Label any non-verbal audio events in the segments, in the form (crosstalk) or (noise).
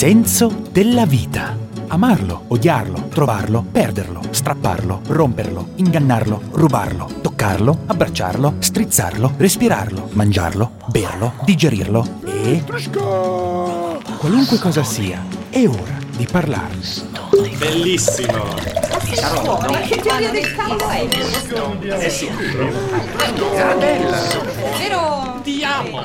senso della vita. Amarlo, odiarlo, trovarlo, perderlo, strapparlo, romperlo, ingannarlo, rubarlo, toccarlo, abbracciarlo, strizzarlo, respirarlo, mangiarlo, berlo, digerirlo e... Qualunque cosa sia, è ora di parlarne. Bellissimo! Che teoria del cavolo è? Eh sì. Vero? Ti amo!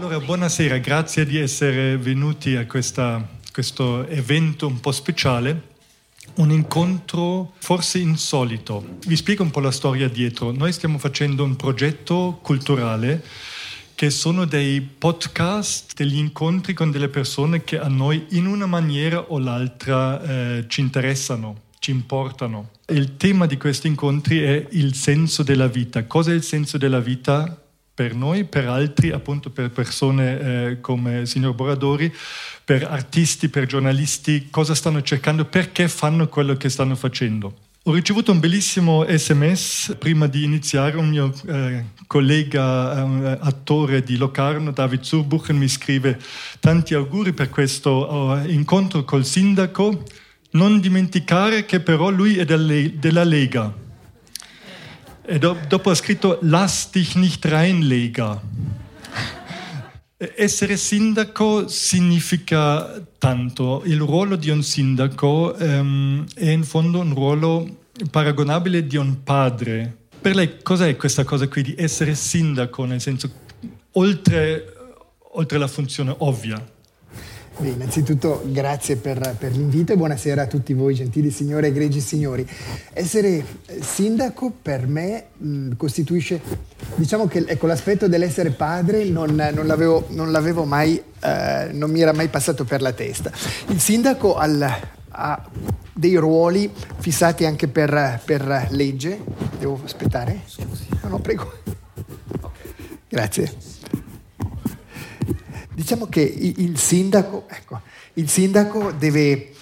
Allora, buonasera, grazie di essere venuti a questa- questo evento un po' speciale, un incontro forse insolito. Vi spiego un po' la storia dietro. Noi stiamo facendo un progetto culturale che sono dei podcast, degli incontri con delle persone che a noi in una maniera o l'altra eh, ci interessano, ci importano. Il tema di questi incontri è il senso della vita. Cos'è il senso della vita? Per noi, per altri, appunto per persone eh, come il signor Boradori, per artisti, per giornalisti, cosa stanno cercando, perché fanno quello che stanno facendo. Ho ricevuto un bellissimo sms prima di iniziare, un mio eh, collega eh, attore di Locarno, David Zurbuchen, mi scrive tanti auguri per questo eh, incontro col sindaco, non dimenticare che però lui è della Lega. Do- dopo ha scritto Lass dich nicht reinlega. Essere sindaco significa tanto. Il ruolo di un sindaco ehm, è in fondo un ruolo paragonabile di un padre. Per lei cos'è questa cosa qui di essere sindaco, nel senso, oltre, oltre la funzione ovvia? Beh, innanzitutto grazie per, per l'invito e buonasera a tutti voi gentili signore e egregi signori. Essere eh, sindaco per me mh, costituisce, diciamo che ecco, l'aspetto dell'essere padre non, non l'avevo, non l'avevo mai, eh, non mi era mai passato per la testa. Il sindaco al- ha dei ruoli fissati anche per, per legge. Devo aspettare? Scusi. No, no, prego. Grazie. Diciamo che il sindaco, ecco, il sindaco deve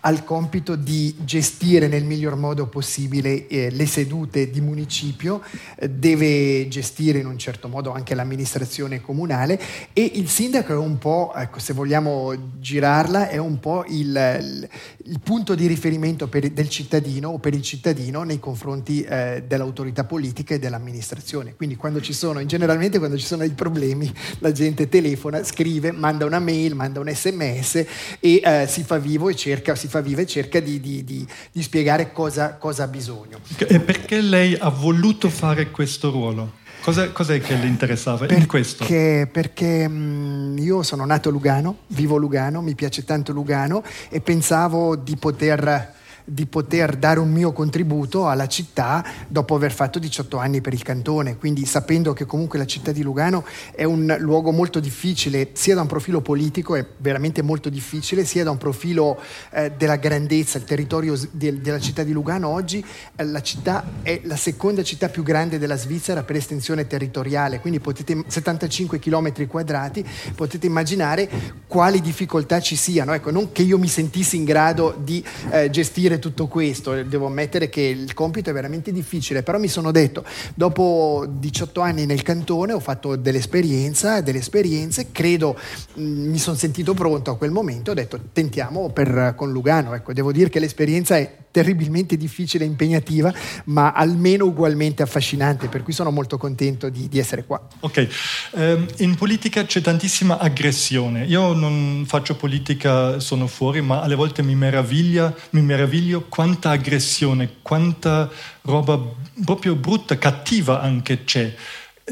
ha il compito di gestire nel miglior modo possibile eh, le sedute di municipio, eh, deve gestire in un certo modo anche l'amministrazione comunale e il sindaco è un po', ecco, se vogliamo girarla, è un po' il, il- il punto di riferimento per- del cittadino o per il cittadino nei confronti eh, dell'autorità politica e dell'amministrazione. Quindi quando ci sono, generalmente quando ci sono dei problemi, la gente telefona, scrive, manda una mail, manda un sms e eh, si fa vivo e cerca, si fa viva e cerca di, di- di- di spiegare cosa, cosa ha bisogno. E perché lei ha voluto fare questo ruolo? Cos'è, cos'è che le interessava in questo? Perché, perché, mh, io sono nato a Lugano, vivo a Lugano, mi piace tanto Lugano e pensavo di poter, di poter dare un mio contributo alla città dopo aver fatto 18 anni per il cantone, quindi sapendo che comunque la città di Lugano è un luogo molto difficile, sia da un profilo politico, è veramente molto difficile, sia da un profilo eh, della grandezza, il territorio del- della città di Lugano oggi, eh, la città è la seconda città più grande della Svizzera per estensione territoriale, quindi potete 75 km quadrati, potete immaginare quali difficoltà ci siano. Ecco, non che io mi sentissi in grado di eh, gestire tutto questo, devo ammettere che il compito è veramente difficile, però mi sono detto, dopo 18 anni nel cantone ho fatto dell'esperienza, delle esperienze, credo mh, mi sono sentito pronto a quel momento, ho detto tentiamo per, con Lugano. Ecco, devo dire che l'esperienza è terribilmente difficile e impegnativa, ma almeno ugualmente affascinante, per cui sono molto contento di, di essere qua. Ok, Ehm, in politica c'è tantissima aggressione. Io non faccio politica, sono fuori, ma alle volte mi, meraviglia, mi meraviglio quanta aggressione, quanta roba proprio brutta, cattiva anche c'è.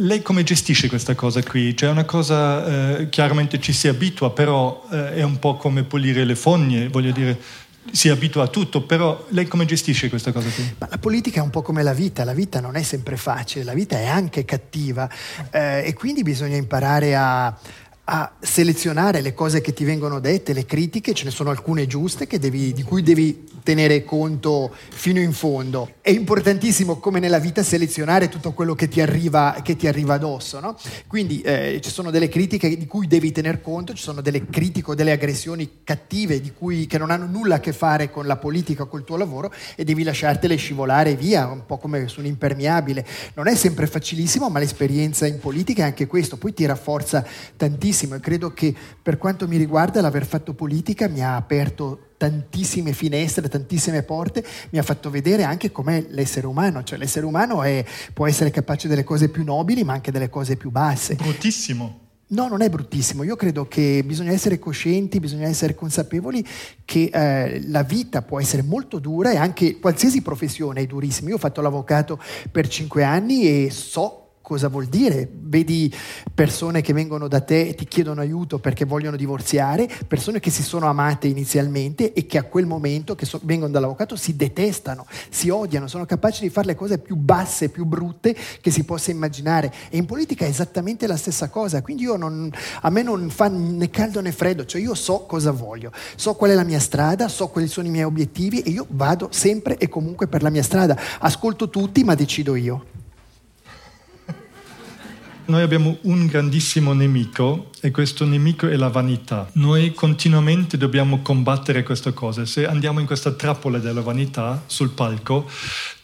Lei come gestisce questa cosa qui? Cioè è una cosa, eh, chiaramente ci si abitua, però eh, è un po' come pulire le fogne, voglio dire, si abitua a tutto, però lei come gestisce questa cosa qui? Ma la politica è un po' come la vita, la vita non è sempre facile, la vita è anche cattiva eh, e quindi bisogna imparare a, a selezionare le cose che ti vengono dette, le critiche, ce ne sono alcune giuste devi, di cui devi tenere conto fino in fondo. È importantissimo, come nella vita, selezionare tutto quello che ti arriva, che ti arriva addosso. No? Quindi eh, ci sono delle critiche di cui devi tener conto, ci sono delle critiche o delle aggressioni cattive cui, che non hanno nulla a che fare con la politica o col tuo lavoro e devi lasciartele scivolare via, un po' come su un impermeabile. Non è sempre facilissimo, ma l'esperienza in politica è anche questo, poi ti rafforza tantissimo e credo che per quanto mi riguarda l'aver fatto politica mi ha aperto tantissime finestre, tantissime porte, mi ha fatto vedere anche com'è l'essere umano, cioè l'essere umano è, può essere capace delle cose più nobili ma anche delle cose più basse. Bruttissimo. No, non è bruttissimo. Io credo che bisogna essere coscienti, bisogna essere consapevoli che eh, la vita può essere molto dura e anche qualsiasi professione è durissima. Io ho fatto l'avvocato per cinque anni e so cosa vuol dire. Vedi persone che vengono da te e ti chiedono aiuto perché vogliono divorziare, persone che si sono amate inizialmente e che a quel momento, che so, vengono dall'avvocato, si detestano, si odiano, sono capaci di fare le cose più basse, più brutte che si possa immaginare. E in politica è esattamente la stessa cosa, quindi non, a me non fa né caldo né freddo, cioè io so cosa voglio, so qual è la mia strada, so quali sono i miei obiettivi e io vado sempre e comunque per la mia strada. Ascolto tutti ma decido io. Noi abbiamo un grandissimo nemico e questo nemico è la vanità. Noi continuamente dobbiamo combattere questa cosa. Se andiamo in questa trappola della vanità sul palco,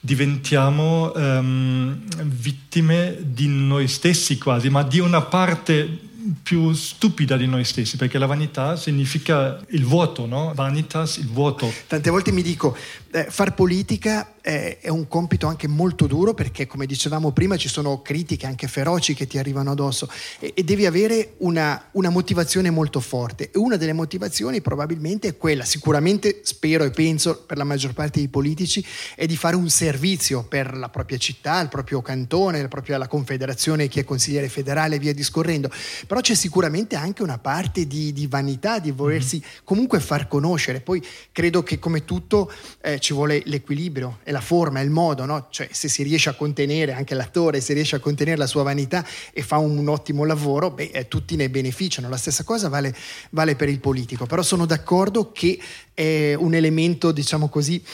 diventiamo um, vittime di noi stessi quasi, ma di una parte più stupida di noi stessi, perché la vanità significa il vuoto, no? Vanitas, il vuoto. Tante volte mi dico, eh, far politica è, è, un compito anche molto duro perché, come dicevamo prima, ci sono critiche anche feroci che ti arrivano addosso e, e devi avere una, una, motivazione molto forte. E una delle motivazioni probabilmente è quella, sicuramente spero e penso per la maggior parte dei politici, è di fare un servizio per la propria città, il proprio cantone, la, propria, la confederazione, chi è consigliere federale e via discorrendo. Però c'è sicuramente anche una parte di, di vanità, di volersi mm-hmm. comunque far conoscere. Poi credo che come tutto... Eh, ci vuole l'equilibrio e la forma, il modo, no? cioè se si riesce a contenere, anche l'attore, se riesce a contenere la sua vanità e fa un ottimo lavoro, beh, eh, tutti ne beneficiano. La stessa cosa vale, vale per il politico, però sono d'accordo che è un elemento, diciamo così,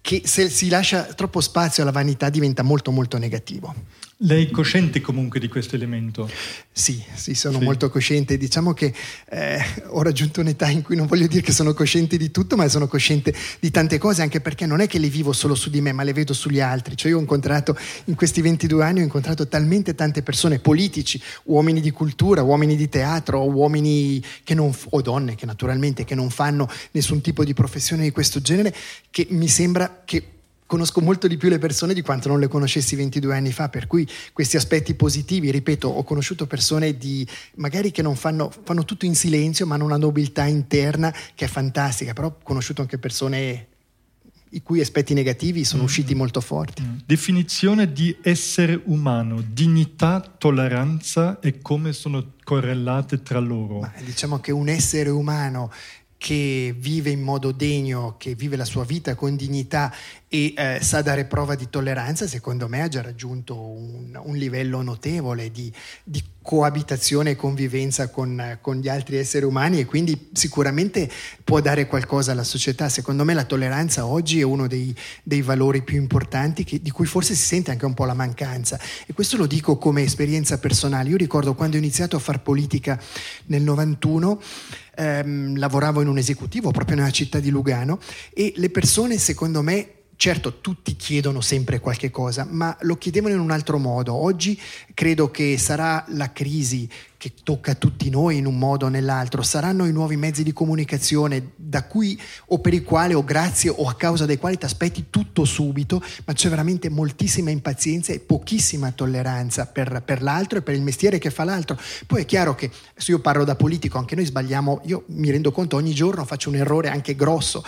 che se si lascia troppo spazio alla vanità diventa molto molto negativo. Lei è cosciente comunque di questo elemento? Sì, sì, sono sì. molto cosciente. Diciamo che eh, ho raggiunto un'età in cui non voglio dire che sono cosciente di tutto, ma sono cosciente di tante cose, anche perché non è che le vivo solo su di me, ma le vedo sugli altri. Cioè io ho incontrato, in questi 22 anni, ho incontrato talmente tante persone, politici, uomini di cultura, uomini di teatro, uomini che non, o donne che naturalmente che non fanno nessun tipo di professione di questo genere, che mi sembra che conosco molto di più le persone di quanto non le conoscessi 22 anni fa, per cui questi aspetti positivi, ripeto, ho conosciuto persone di, magari che non fanno, fanno tutto in silenzio, ma hanno una nobiltà interna che è fantastica, però ho conosciuto anche persone i cui aspetti negativi sono mm. usciti molto forti. Mm. Definizione di essere umano, dignità, tolleranza e come sono correlate tra loro. Ma diciamo che un essere umano che vive in modo degno, che vive la sua vita con dignità e eh, sa dare prova di tolleranza, secondo me ha già raggiunto un, un livello notevole di, di, coabitazione e convivenza con, con, gli altri esseri umani e quindi sicuramente può dare qualcosa alla società. Secondo me la tolleranza oggi è uno dei, dei valori più importanti che, di cui forse si sente anche un po' la mancanza e questo lo dico come esperienza personale. Io ricordo quando ho iniziato a fare politica nel 91 ehm, lavoravo in un esecutivo proprio nella città di Lugano e le persone secondo me Certo, tutti chiedono sempre qualche cosa, ma lo chiedevano in un altro modo. Oggi credo che sarà la crisi che tocca tutti noi in un modo o nell'altro, saranno i nuovi mezzi di comunicazione da cui o per i quali o grazie o a causa dei quali ti aspetti tutto subito, ma c'è veramente moltissima impazienza e pochissima tolleranza per, per, l'altro e per il mestiere che fa l'altro. Poi è chiaro che se io parlo da politico, anche noi sbagliamo, io mi rendo conto ogni giorno faccio un errore anche grosso,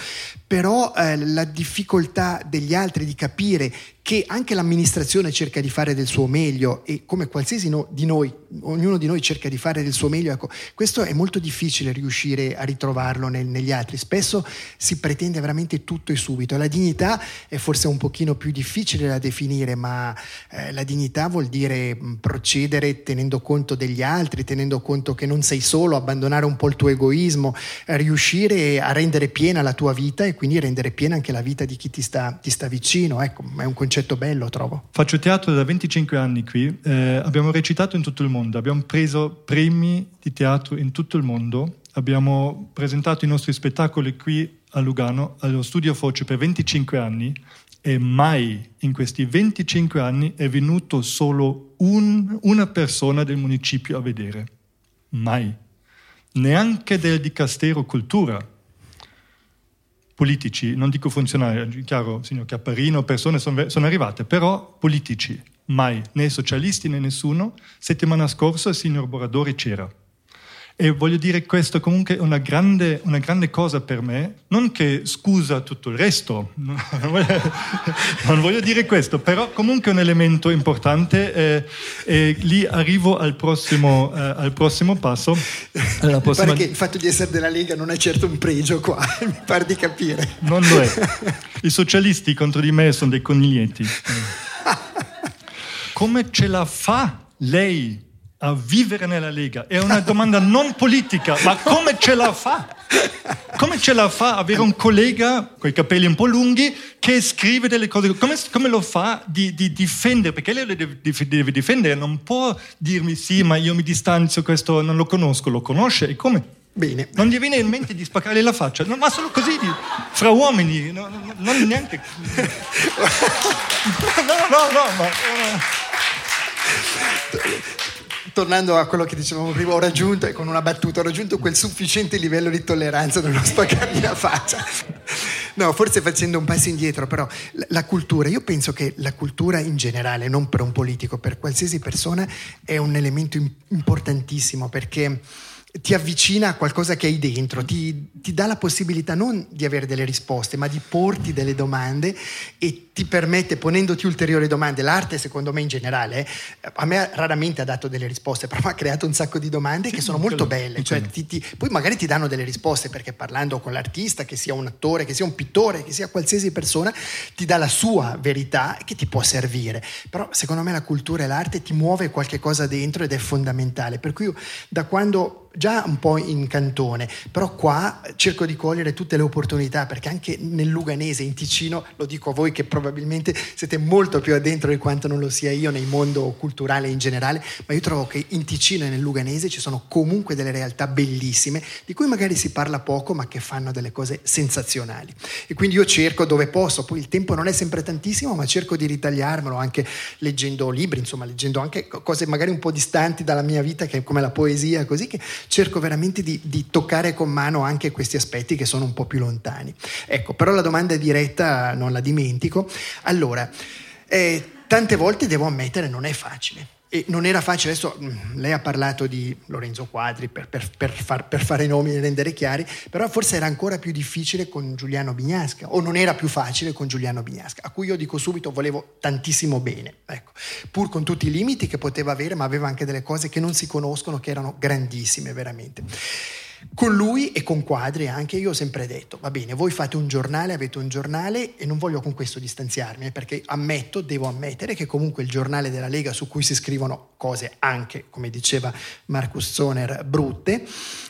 però eh, la difficoltà degli altri di capire che anche l'amministrazione cerca di fare del suo meglio e come qualsiasi no, di noi, ognuno di noi cerca di fare del suo meglio, ecco, questo è molto difficile riuscire a ritrovarlo nel, negli altri. Spesso si pretende veramente tutto e subito. La dignità è forse un pochino più difficile da definire, ma eh, la dignità vuol dire procedere tenendo conto degli altri, tenendo conto che non sei solo, abbandonare un po' il tuo egoismo, riuscire a rendere piena la tua vita e quindi rendere piena anche la vita di chi ti sta, ti sta vicino. Ecco, è un concetto bello, trovo. Faccio teatro da 25 anni qui, eh, abbiamo recitato in tutto il mondo, abbiamo preso premi di teatro in tutto il mondo, abbiamo presentato i nostri spettacoli qui a Lugano, allo Studio Foce per 25 anni e mai in questi 25 anni è venuto solo un, una persona del municipio a vedere. Mai. Neanche del Dicastero Cultura politici, non dico funzionari, chiaro, signor Chiapparino, persone sono, sono arrivate, però politici, mai, né socialisti né nessuno. Settimana scorsa il signor Boradori c'era. E voglio dire questo comunque è una grande, una grande cosa per me, non che scusa tutto il resto, (laughs) non voglio dire questo, però comunque è un elemento importante e, e lì arrivo al prossimo, eh, al prossimo passo. Prossima... Mi pare che il fatto di essere della Lega non è certo un pregio qua, (laughs) mi pare di capire. Non lo è. I socialisti contro di me sono dei coniglietti. (laughs) Come ce la fa lei a vivere nella Lega? È una domanda non politica, ma come ce la fa? Come ce la fa avere un collega con i capelli un po' lunghi che scrive delle cose? Come, come lo fa di, di, difendere? Perché lei le deve, deve, difendere, non può dirmi sì, ma io mi distanzio, questo non lo conosco, lo conosce e come? Bene. Non gli viene in mente di spaccarle la faccia, no, ma solo così, di, fra uomini, no, no, non neanche... (laughs) No, no, no, ma tornando a quello che dicevamo prima, ho raggiunto, e con una battuta, ho raggiunto quel sufficiente livello di tolleranza da non spaccarmi (laughs) la faccia. No, forse facendo un passo indietro, però la cultura, io penso che la cultura in generale, non per un politico, per qualsiasi persona, è un elemento importantissimo perché ti avvicina a qualcosa che hai dentro, ti, ti, dà la possibilità non di avere delle risposte, ma di porti delle domande e ti permette, ponendoti ulteriori domande, l'arte secondo me in generale, eh, a me raramente ha dato delle risposte, (laughs) però ha creato un sacco di domande che sono molto belle, cioè ti, ti, poi magari ti danno delle risposte perché parlando con l'artista, che sia un attore, che sia un pittore, che sia qualsiasi persona, ti dà la sua verità che ti può servire, però secondo me la cultura e l'arte ti muove qualche cosa dentro ed è fondamentale, per cui io da quando già un po' in cantone, però qua cerco di cogliere tutte le opportunità perché anche nel Luganese, in Ticino, lo dico a voi che probabilmente siete molto più addentro di quanto non lo sia io nel mondo culturale in generale, ma io trovo che in Ticino e nel Luganese ci sono comunque delle realtà bellissime di cui magari si parla poco ma che fanno delle cose sensazionali. E quindi io cerco dove posso, poi il tempo non è sempre tantissimo, ma cerco di ritagliarmelo anche leggendo libri, insomma, leggendo anche cose magari un po' distanti dalla mia vita, come la poesia, così che cerco veramente di, di, toccare con mano anche questi aspetti che sono un po' più lontani. Ecco, però la domanda diretta non la dimentico. Allora, eh, tante volte devo ammettere non è facile. E non era facile, adesso mm, lei ha parlato di Lorenzo Quadri per, per, per, far, per, fare nomi e rendere chiari, però forse era ancora più difficile con Giuliano Bignasca, o non era più facile con Giuliano Bignasca, a cui io dico subito volevo tantissimo bene, ecco. pur con tutti i limiti che poteva avere, ma aveva anche delle cose che non si conoscono, che erano grandissime veramente. Con lui e con Quadri anche io ho sempre detto, va bene, voi fate un giornale, avete un giornale e non voglio con questo distanziarmi, eh, perché ammetto, devo ammettere che comunque il giornale della Lega su cui si scrivono cose anche, come diceva Marcus Zoner, brutte,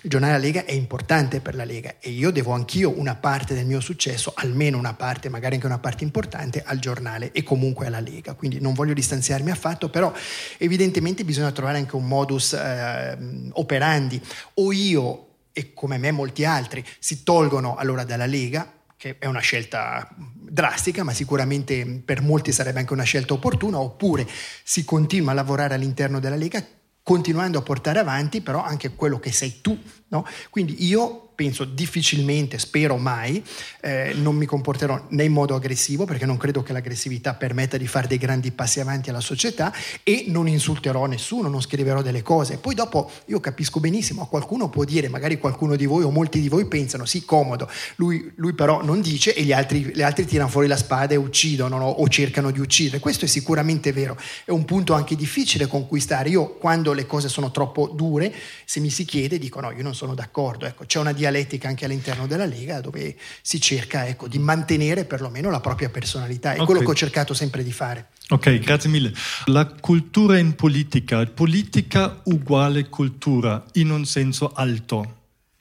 il giornale della Lega è importante per la Lega e io devo anch'io una parte del mio successo, almeno una parte, magari anche una parte importante, al giornale e comunque alla Lega. Quindi non voglio distanziarmi affatto, però evidentemente bisogna trovare anche un modus eh, operandi. O io e come me molti altri si tolgono allora dalla Lega, che è una scelta drastica, ma sicuramente per molti sarebbe anche una scelta opportuna, oppure si continua a lavorare all'interno della Lega continuando a portare avanti però anche quello che sei tu. No? Quindi io penso difficilmente, spero mai, eh, non mi comporterò né in modo aggressivo perché non credo che l'aggressività permetta di fare dei grandi passi avanti alla società e non insulterò nessuno, non scriverò delle cose. Poi dopo io capisco benissimo, qualcuno può dire, magari qualcuno di voi o molti di voi pensano, sì, comodo, lui, lui però non dice e gli altri, gli altri tirano fuori la spada e uccidono no? o cercano di uccidere. Questo è sicuramente vero, è un punto anche difficile conquistare. Io quando le cose sono troppo dure, se mi si chiede, dico no, io non sono d'accordo. Ecco, c'è una dialettica anche all'interno della Lega dove si cerca ecco, di mantenere perlomeno la propria personalità. È okay. quello che ho cercato sempre di fare. Ok, grazie mille. La cultura in politica, politica uguale cultura in un senso alto.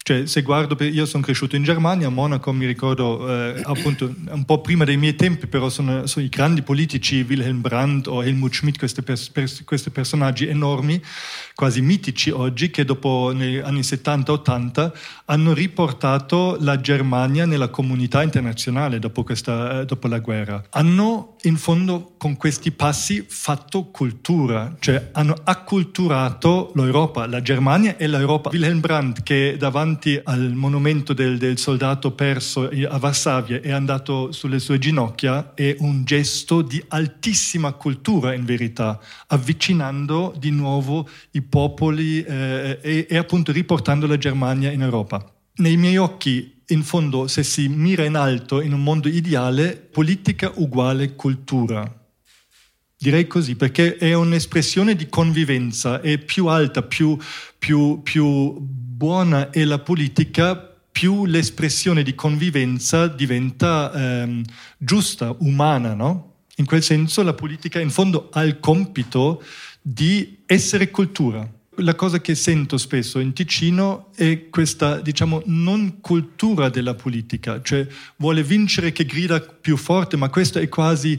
Cioè, se guardo, io sono cresciuto in Germania, a Monaco mi ricordo eh, appunto un po' prima dei miei tempi, però sono, sono i grandi politici, Wilhelm Brandt o Helmut Schmidt, questi, pers- pers- questi personaggi enormi, quasi mitici oggi, che dopo negli anni 70-80 hanno riportato la Germania nella comunità internazionale dopo, questa, eh, dopo la guerra. Hanno in fondo con questi passi fatto cultura, cioè hanno acculturato l'Europa, la Germania e l'Europa. Wilhelm Brandt che davanti davanti al monumento del, del, soldato perso a Varsavia è andato sulle sue ginocchia è un gesto di altissima cultura in verità, avvicinando di nuovo i popoli eh, e, e appunto riportando la Germania in Europa. Nei miei occhi in fondo, se si mira in alto in un mondo ideale, politica uguale cultura. Direi così, perché è un'espressione di convivenza, è più alta, più, più, più buona è la politica, più l'espressione di convivenza diventa ehm, giusta, umana, no? In quel senso la politica in fondo ha il compito di essere cultura. La cosa che sento spesso in Ticino è questa, diciamo, non cultura della politica, cioè vuole vincere che grida più forte, ma questo è quasi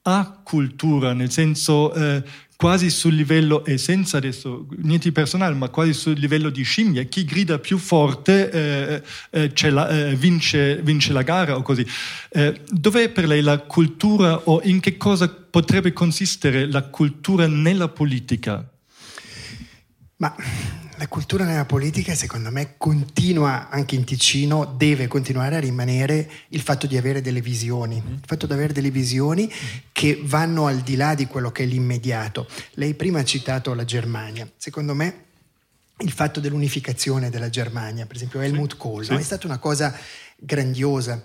a cultura, nel senso eh, quasi sul livello, e senza adesso niente di personale, ma quasi sul livello di scimmia, chi grida più forte eh, eh, la, eh, vince, vince, la gara o così. Eh, dov'è per lei la cultura o in che cosa potrebbe consistere la cultura nella politica? Ma la cultura nella politica, secondo me, continua anche in Ticino, deve continuare a rimanere il fatto di avere delle visioni, il fatto di avere delle visioni che vanno al di là di quello che è l'immediato. Lei prima ha citato la Germania. Secondo me il fatto dell'unificazione della Germania, per esempio Helmut Kohl, sì. no? è stata una cosa grandiosa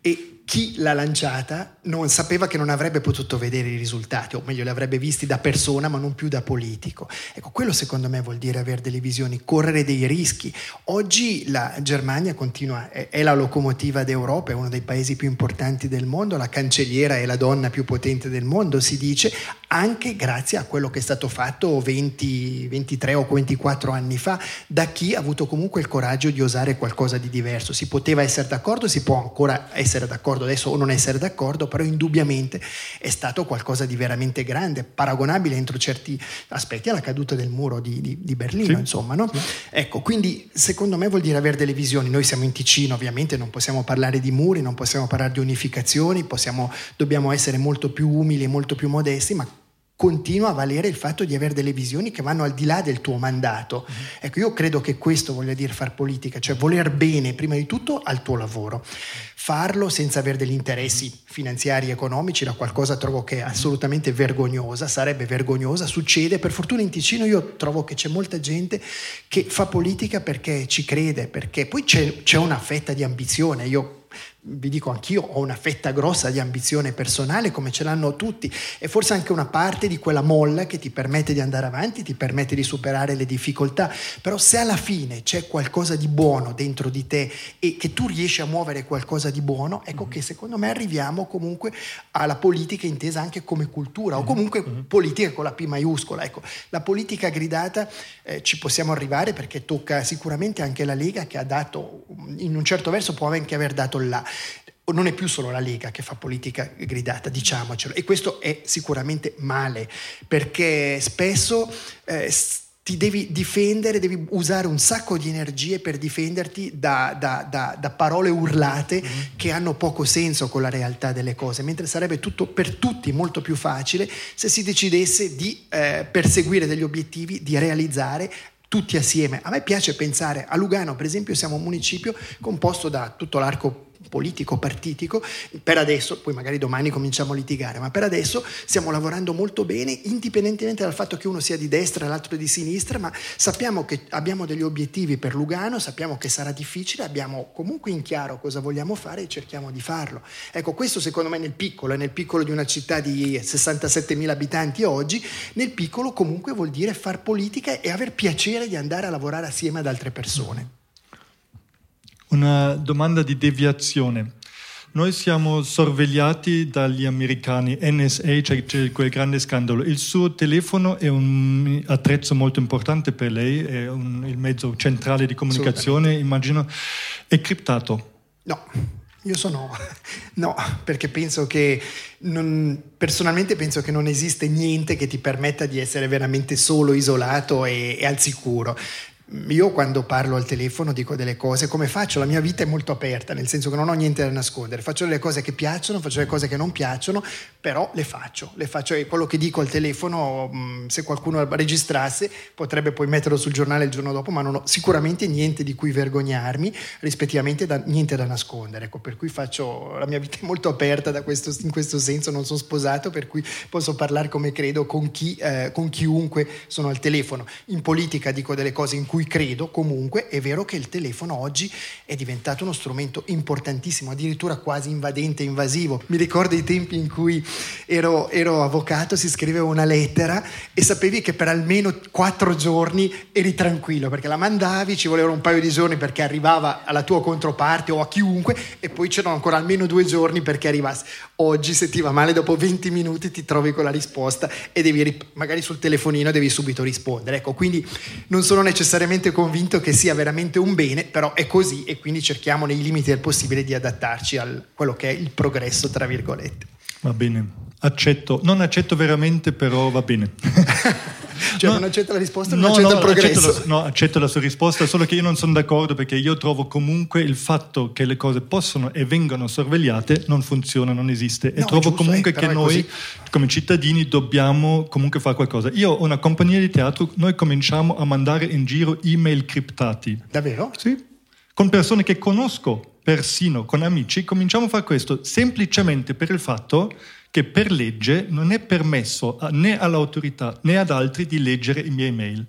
e chi l'ha lanciata non sapeva che non avrebbe potuto vedere i risultati, o meglio li avrebbe visti da persona ma non più da politico. Ecco, quello secondo me vuol dire avere delle visioni, correre dei rischi. Oggi la Germania continua, è, la locomotiva d'Europa, è uno dei paesi più importanti del mondo, la cancelliera è la donna più potente del mondo, si dice, anche grazie a quello che è stato fatto 20, 23 o 24 anni fa da chi ha avuto comunque il coraggio di osare qualcosa di diverso. Si poteva essere d'accordo, si può ancora essere d'accordo adesso o non essere d'accordo, però indubbiamente è stato qualcosa di veramente grande, paragonabile entro certi aspetti alla caduta del muro di, di, di Berlino, sì. insomma. No? Sì. Ecco, quindi secondo me vuol dire avere delle visioni. Noi siamo in Ticino, ovviamente non possiamo parlare di muri, non possiamo parlare di unificazioni, possiamo, dobbiamo essere molto più umili e molto più modesti, ma continua a valere il fatto di avere delle visioni che vanno al di là del tuo mandato. Mm-hmm. Ecco, io credo che questo voglia dire far politica, cioè voler bene prima di tutto al tuo lavoro. Farlo senza avere degli interessi finanziari e economici era qualcosa trovo che è assolutamente vergognosa, sarebbe vergognosa, succede, per fortuna in Ticino io trovo che c'è molta gente che fa politica perché ci crede, perché poi c'è, c'è una fetta di ambizione, io vi dico anch'io, ho una fetta grossa di ambizione personale come ce l'hanno tutti e forse anche una parte di quella molla che ti permette di andare avanti, ti permette di superare le difficoltà, però se alla fine c'è qualcosa di buono dentro di te e che tu riesci a muovere qualcosa di buono, ecco che secondo me arriviamo comunque alla politica intesa anche come cultura o comunque politica con la P maiuscola. Ecco, la politica gridata eh, ci possiamo arrivare perché tocca sicuramente anche la Lega che ha dato, in un certo verso può anche aver dato là non è più solo la Lega che fa politica gridata, diciamocelo, e questo è sicuramente male, perché spesso eh, ti devi difendere, devi usare un sacco di energie per difenderti da, da, da, da parole urlate mm-hmm. che hanno poco senso con la realtà delle cose, mentre sarebbe tutto per tutti molto più facile se si decidesse di eh, perseguire degli obiettivi, di realizzare tutti assieme. A me piace pensare, a Lugano per esempio siamo un municipio composto da tutto l'arco politico, partitico, per adesso, poi magari domani cominciamo a litigare, ma per adesso stiamo lavorando molto bene, indipendentemente dal fatto che uno sia di destra e l'altro di sinistra, ma sappiamo che abbiamo degli obiettivi per Lugano, sappiamo che sarà difficile, abbiamo comunque in chiaro cosa vogliamo fare e cerchiamo di farlo. Ecco, questo secondo me nel piccolo, e nel piccolo di una città di 67.000 abitanti oggi, nel piccolo comunque vuol dire far politica e aver piacere di andare a lavorare assieme ad altre persone. Una domanda di deviazione. Noi siamo sorvegliati dagli americani, NSA, cioè c'è quel grande scandalo. Il suo telefono è un attrezzo molto importante per lei, è un, il mezzo centrale di comunicazione, immagino. È criptato? No, io sono (laughs) no, perché penso che non, personalmente penso che non esiste niente che ti permetta di essere veramente solo, isolato e, e al sicuro. Io quando parlo al telefono dico delle cose, come faccio? La mia vita è molto aperta, nel senso che non ho niente da nascondere, faccio delle cose che piacciono, faccio delle cose che non piacciono, però le faccio, le faccio e quello che dico al telefono, mm, se qualcuno registrasse, potrebbe poi metterlo sul giornale il giorno dopo, ma non ho sicuramente niente di cui vergognarmi, rispettivamente da, niente da nascondere, ecco, per cui faccio, la mia vita è molto aperta questo, in questo senso, non sono sposato, per cui posso parlare come credo con, chi, eh, con chiunque sono al telefono. In politica dico delle cose in cui credo comunque, è vero che il telefono oggi è diventato uno strumento importantissimo, addirittura quasi invadente, invasivo. Mi ricordo i tempi in cui ero, ero avvocato, si scriveva una lettera e sapevi che per almeno quattro giorni eri tranquillo, perché la mandavi, ci volevano un paio di giorni perché arrivava alla tua controparte o a chiunque e poi c'erano ancora almeno due giorni perché arrivasse. Oggi se ti va male dopo 20 minuti ti trovi con la risposta e devi magari sul telefonino devi subito rispondere. Ecco, quindi non sono necessariamente convinto che sia veramente un bene, però è così e quindi cerchiamo nei limiti del possibile di adattarci a quello che è il progresso, tra virgolette. Va bene, accetto, non accetto veramente, però va bene. (laughs) cioè no, non accetta la risposta, non no, accetta no, il progresso. Accetto la, no, accetto la sua risposta, solo che io non sono d'accordo perché io trovo comunque il fatto che le cose possono e vengono sorvegliate non funziona, non esiste. E trovo giusto, comunque eh, che noi come cittadini dobbiamo comunque fare qualcosa. Io ho una compagnia di teatro, noi cominciamo a mandare in giro email criptati. Davvero? Sì. Con persone che conosco, persino con amici, cominciamo a fare questo semplicemente per il fatto che per legge non è permesso né all'autorità né ad altri di leggere i miei mail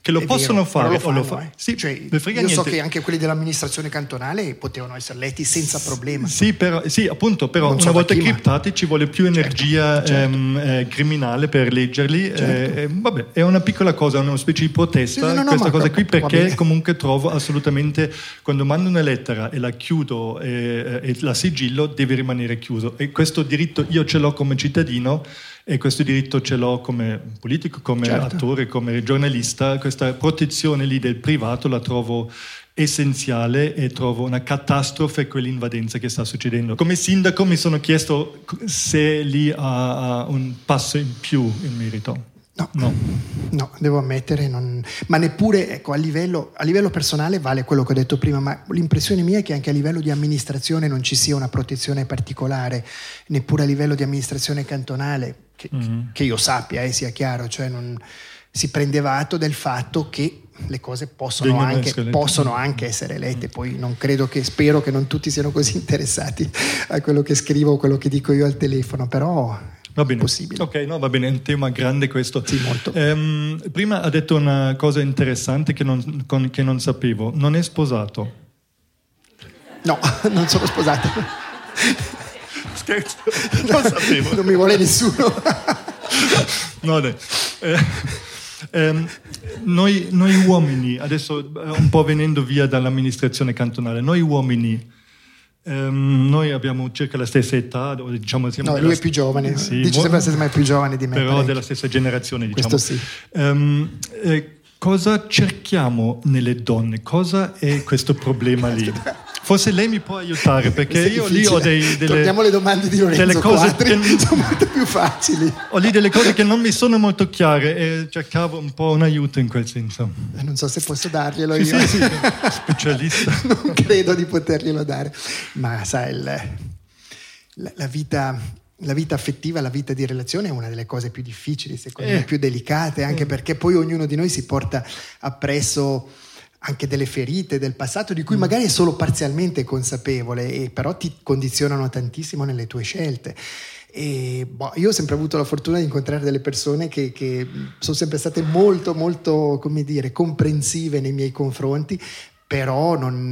che lo è possono vero, fare lo fanno, o lo fanno. Eh. Sì, cioè, io niente. so che anche quelli dell'amministrazione cantonale potevano essere letti senza problema. Sì, però, sì appunto, però non una so volta criptati ma... ci vuole più certo, energia certo, certo. Ehm, eh, criminale per leggerli. Eh, certo. Eh, vabbè, è una piccola cosa, una specie di protesta, sì, no, no, questa cosa qui, perché comunque trovo assolutamente, quando mando una lettera e la chiudo e, e la sigillo, deve rimanere chiuso. E questo diritto io ce l'ho come cittadino e questo diritto ce l'ho come politico, come certo. attore, come giornalista, questa protezione lì del privato la trovo essenziale e trovo una catastrofe quell'invadenza che sta succedendo. Come sindaco mi sono chiesto se lì ha un passo in più in merito. No, no. no devo ammettere, non... ma neppure ecco, a, livello, a, livello, personale vale quello che ho detto prima, ma l'impressione mia è che anche a livello di amministrazione non ci sia una protezione particolare, neppure a livello di amministrazione cantonale, che, mm-hmm. che io sappia, eh, sia chiaro, cioè non, si prendeva atto del fatto che le cose possono, anche, possono anche, essere lette, poi non credo che, spero che non tutti siano così (laughs) interessati a quello che scrivo o quello che dico io al telefono, però Va bene. possibile. Ok, no, va bene, è un tema grande questo. Sì, molto. Ehm, prima ha detto una cosa interessante che non, con, che non sapevo. Non è sposato? No, (laughs) non sono sposato. Scherzo, non (laughs) sapevo. non mi vuole nessuno. (laughs) no, dai. Eh, ehm, noi, noi uomini, adesso eh, un po' venendo via dall'amministrazione cantonale, noi uomini Um, noi abbiamo circa la stessa età, diciamo, siamo no, lui è più giovane, sì, dice sempre la stessa, ma è più giovane di me. Però parecchio. della stessa generazione, diciamo. Questo sì. Um, eh, cosa cerchiamo nelle donne? Cosa è questo problema lì? (laughs) Forse lei mi può aiutare perché io lì ho dei, delle... Torniamo alle domande di Lorenzo delle cose Quadri, che sono molto più facili. Ho lì delle cose che non mi sono molto chiare e cercavo un po' un aiuto in quel senso. Eh, non so se posso darglielo sì, io. Sì, sì, specialista. (laughs) non credo di poterglielo dare. Ma sai, il, la, la vita la vita affettiva, la vita di relazione è una delle cose più difficili, secondo eh. me, più delicate, anche eh. perché poi ognuno di noi si porta appresso anche delle ferite del passato di cui mm. magari è solo parzialmente consapevole, e però ti condizionano tantissimo nelle tue scelte. E boh, io ho sempre avuto la fortuna di incontrare delle persone che, che, sono sempre state molto, molto, come dire, comprensive nei miei confronti, però non,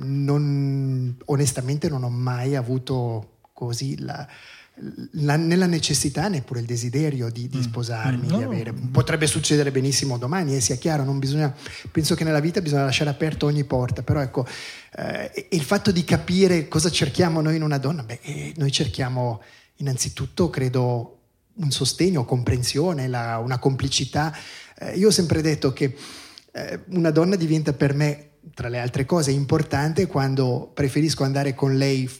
non, onestamente non ho mai avuto così la, la, nella necessità neppure il desiderio di, di mm. sposarmi, no. di avere. Potrebbe succedere benissimo domani, eh, sia chiaro, bisogna, penso che nella vita bisogna lasciare aperta ogni porta, però ecco, eh, il fatto di capire cosa cerchiamo noi in una donna, beh, eh, noi cerchiamo innanzitutto, credo, un sostegno, comprensione, la, una complicità. Eh, io ho sempre detto che eh, una donna diventa per me, tra le altre cose, importante quando preferisco andare con lei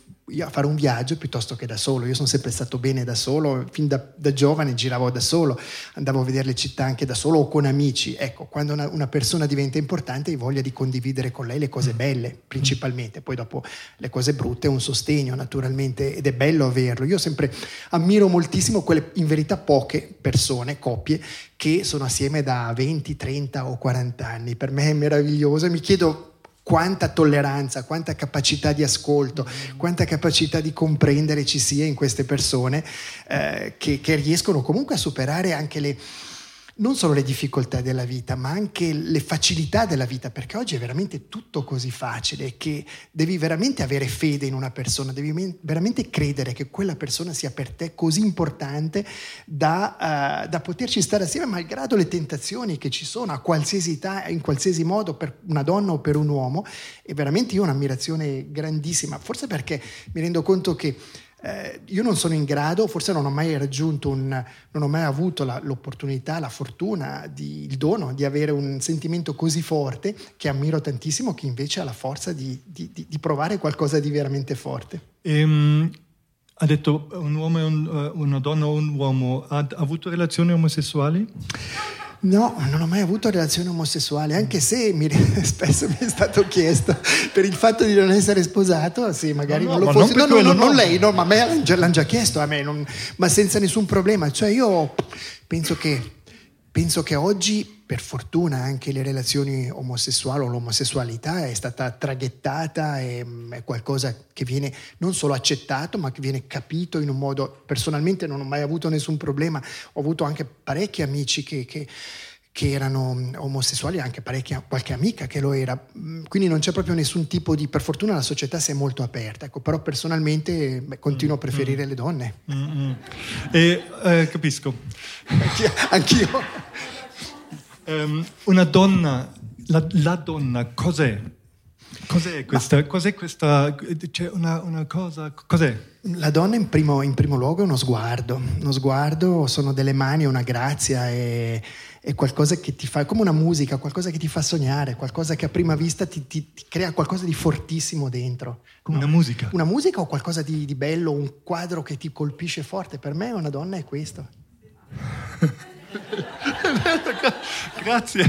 a fare un viaggio piuttosto che da solo. Io sono sempre stato bene da solo, fin da, da, giovane giravo da solo, andavo a vedere le città anche da solo o con amici. Ecco, quando una, una persona diventa importante hai voglia di condividere con lei le cose mm. belle, principalmente. Poi dopo le cose brutte, un sostegno naturalmente ed è bello averlo. Io sempre ammiro moltissimo quelle, in verità poche persone, coppie, che sono assieme da 20, 30 o 40 anni. Per me è meraviglioso e mi chiedo quanta tolleranza, quanta capacità di ascolto, quanta capacità di comprendere ci sia in queste persone eh, che, che riescono comunque a superare anche le non solo le difficoltà della vita, ma anche le facilità della vita, perché oggi è veramente tutto così facile che devi veramente avere fede in una persona, devi veramente credere che quella persona sia per te così importante da, uh, da poterci stare assieme, malgrado le tentazioni che ci sono a qualsiasi età, in qualsiasi modo, per una donna o per un uomo. E veramente io ho un'ammirazione grandissima, forse perché mi rendo conto che eh, io non sono in grado, forse non ho mai raggiunto un, non ho mai avuto la, l'opportunità, la fortuna, di, il dono di avere un sentimento così forte che ammiro tantissimo, che invece ha la forza di, di, di provare qualcosa di veramente forte. Um, ha detto un uomo un, uh, una donna o un uomo, ha avuto relazioni omosessuali? No, non ho mai avuto relazione omosessuale, anche se mi, (laughs) spesso mi è stato chiesto per il fatto di non essere sposato, sì, magari no, no, non lo fosse. No, no, no, non lei, no, ma a me l'hanno già chiesto, a me, non, ma senza nessun problema. Cioè io penso che, penso che oggi, per fortuna, anche le relazioni omosessuali o l'omosessualità è stata traghettata, è, è qualcosa che viene non solo accettato, ma che viene capito in un modo... Personalmente non ho mai avuto nessun problema, ho avuto anche parecchi amici che, che che erano omosessuali, anche parecchia, qualche amica che lo era, quindi non c'è proprio nessun tipo di, per fortuna la società si è molto aperta, ecco, però personalmente beh, continuo a preferire mm. le donne. Mm-hmm. E, eh, capisco. Anch'io. anch'io. Um, una donna, la, la, donna cos'è? Cos'è questa? Ma, cos'è questa? C'è una, una cosa, cos'è? La donna in primo, in primo, luogo è uno sguardo, uno sguardo sono delle mani, una grazia e è qualcosa che ti fa, come una musica, qualcosa che ti fa sognare, qualcosa che a prima vista ti, ti, ti crea qualcosa di fortissimo dentro. Come no? una musica? Una musica o qualcosa di, di, bello, un quadro che ti colpisce forte. Per me una donna è questo. (laughs) Grazie,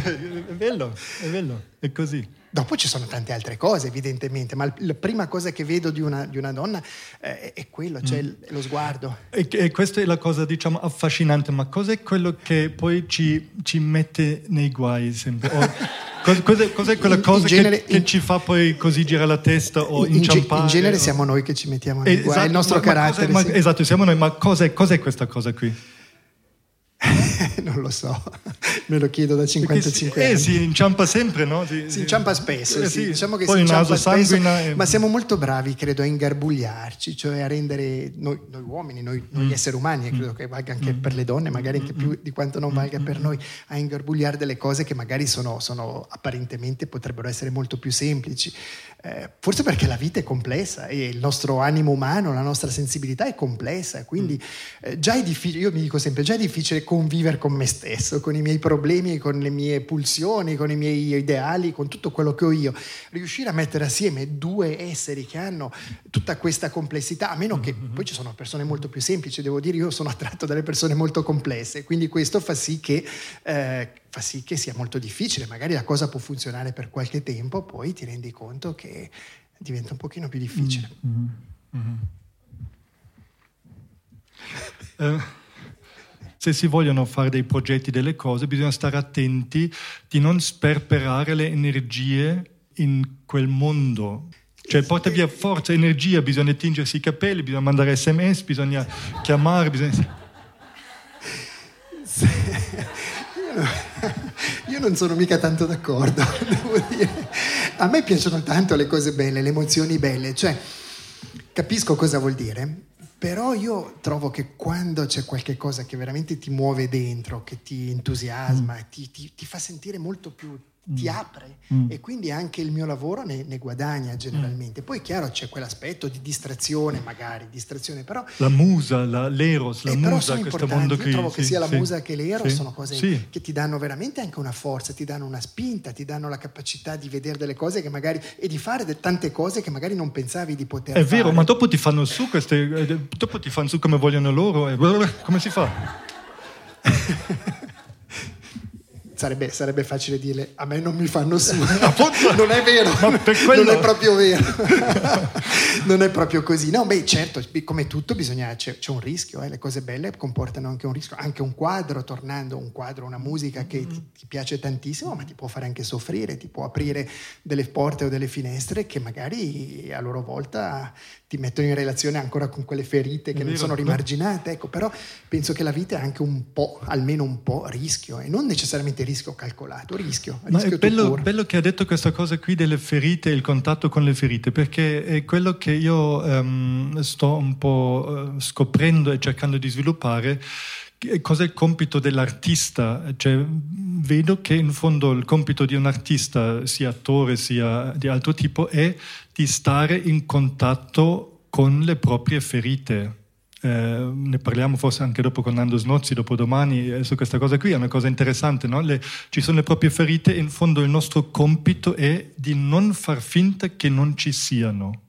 è bello, è bello, è così. Dopo ci sono tante altre cose, evidentemente, ma la prima cosa che vedo di una, di una donna eh, è quello, cioè mm. lo sguardo. E, e, questa è la cosa, diciamo, affascinante, ma cos'è quello che poi ci, ci mette nei guai sempre? O, (laughs) cos'è, cos'è, quella cosa genere, che, che ci fa poi così girare la testa o in inciampare? In genere o... siamo noi che ci mettiamo nei esatto, guai, è il nostro ma, carattere. Ma sì. Esatto, siamo noi, ma cos'è, cos'è questa cosa qui? (laughs) non lo so, me lo chiedo da 55 eh, anni. Eh, si inciampa sempre, no? Si, si inciampa spesso, eh, sì. diciamo che Poi si inciampa spesso, e... ma siamo molto bravi, credo, a ingarbugliarci, cioè a rendere noi, noi uomini, noi, mm. noi, esseri umani, e credo che valga anche mm. per le donne, magari anche più di quanto non valga per noi, a ingarbugliare delle cose che magari sono, sono apparentemente potrebbero essere molto più semplici. Eh, forse perché la vita è complessa e il nostro animo umano, la nostra sensibilità è complessa, quindi eh, già è difficile, io mi dico sempre, già è difficile convivere con me stesso, con i miei problemi, con le mie pulsioni, con i miei ideali, con tutto quello che ho io. Riuscire a mettere assieme due esseri che hanno tutta questa complessità, a meno che poi ci sono persone molto più semplici, devo dire, io sono attratto dalle persone molto complesse, quindi questo fa sì che... Eh, fa sì che sia molto difficile. Magari la cosa può funzionare per qualche tempo, poi ti rendi conto che diventa un pochino più difficile. Mm-hmm. Mm-hmm. Eh, se si vogliono fare dei progetti, delle cose, bisogna stare attenti di non sperperare le energie in quel mondo. Cioè porta via forza, energia, bisogna tingersi i capelli, bisogna mandare sms, bisogna chiamare, bisogna... (laughs) Io non sono mica tanto d'accordo, (laughs) devo dire. A me piacciono tanto le cose belle, le emozioni belle, cioè capisco cosa vuol dire, però io trovo che quando c'è qualche cosa che veramente ti muove dentro, che ti entusiasma, mm. ti, ti, ti fa sentire molto più ti mm. apre mm. e quindi anche il mio lavoro ne, ne guadagna generalmente. Poi chiaro c'è quell'aspetto di distrazione, magari distrazione, però... La musa, la, l'eros, la eh, musa, questo mondo qui. Io trovo che sia la sì, musa che l'eros sì, sono cose sì. che ti danno veramente anche una forza, ti danno una spinta, ti danno la capacità di vedere delle cose che magari e di fare de, tante cose che magari non pensavi di poter È fare. È vero, ma dopo ti fanno su queste... Eh, dopo ti fanno su come vogliono loro e come si fa? (laughs) Sarebbe, sarebbe, facile dire a me non mi fanno su. (laughs) Non è vero. Quello... non è proprio vero. (laughs) Non è proprio così. No beh certo come tutto bisogna, c'è, c'è un rischio eh. le cose belle comportano anche un rischio. Anche un quadro tornando un quadro una musica che ti, ti, piace tantissimo ma ti può fare anche soffrire ti può aprire delle porte o delle finestre che magari a loro volta ti mettono in relazione ancora con quelle ferite che non sono rimarginate. Ecco, però penso che la vita è anche un po', almeno un po', rischio e non necessariamente rischio calcolato, rischio. Ma rischio è bello, bello, che ha detto questa cosa qui delle ferite, il contatto con le ferite, perché è quello che io um, sto un po' uh, scoprendo e cercando di sviluppare Cos'è il compito dell'artista? Cioè, vedo che in fondo il compito di un artista, sia attore sia di altro tipo, è di stare in contatto con le proprie ferite. Eh, ne parliamo forse anche dopo con Nando Snozzi, dopo domani, eh, su questa cosa qui, è una cosa interessante, no? le, ci sono le proprie ferite in fondo il nostro compito è di non far finta che non ci siano.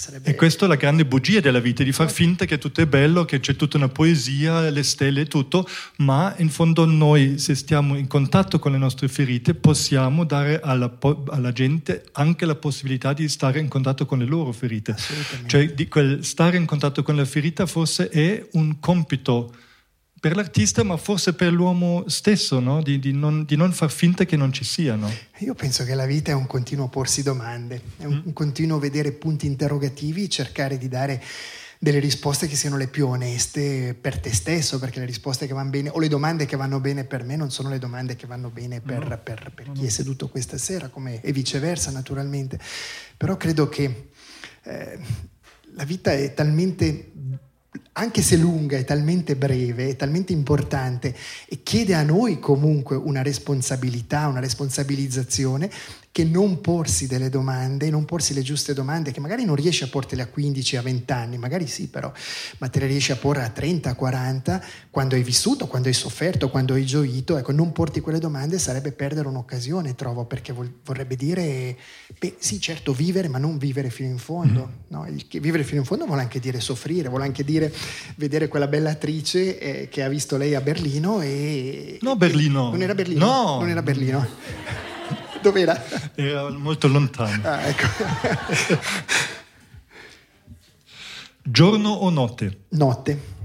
Sarebbe... E questa è la grande bugia della vita, di far finta che tutto è bello, che c'è tutta una poesia, le stelle e tutto, ma in fondo noi, se stiamo in contatto con le nostre ferite, possiamo dare alla, alla gente anche la possibilità di stare in contatto con le loro ferite. Cioè, di quel stare in contatto con la ferita forse è un compito per l'artista, ma forse per l'uomo stesso, no? di, di, non, di, non, far finta che non ci siano. Io penso che la vita è un continuo porsi domande, è un, mm. un continuo vedere punti interrogativi, cercare di dare delle risposte che siano le più oneste per te stesso, perché le risposte che vanno bene o le domande che vanno bene per me non sono le domande che vanno bene per, no. per, per chi è seduto questa sera, come, e viceversa naturalmente. Però credo che eh, la vita è talmente anche se lunga, è talmente breve, è talmente importante e chiede a noi comunque una responsabilità, una responsabilizzazione che non porsi delle domande, non porsi le giuste domande, che magari non riesci a portele a 15, a 20 anni, magari sì però, ma te le riesci a porre a 30, a 40, quando hai vissuto, quando hai sofferto, quando hai gioito, ecco, non porti quelle domande sarebbe perdere un'occasione, trovo, perché vorrebbe dire, beh sì certo vivere, ma non vivere fino in fondo, mm. no? vivere fino in fondo vuole anche dire soffrire, vuole anche dire vedere quella bella attrice eh, che ha visto lei a Berlino e... No, Berlino. Non era Berlino? No. Non era Berlino. (laughs) Dov'era? Era molto lontano. Ah, ecco. (laughs) Giorno o notte? Notte.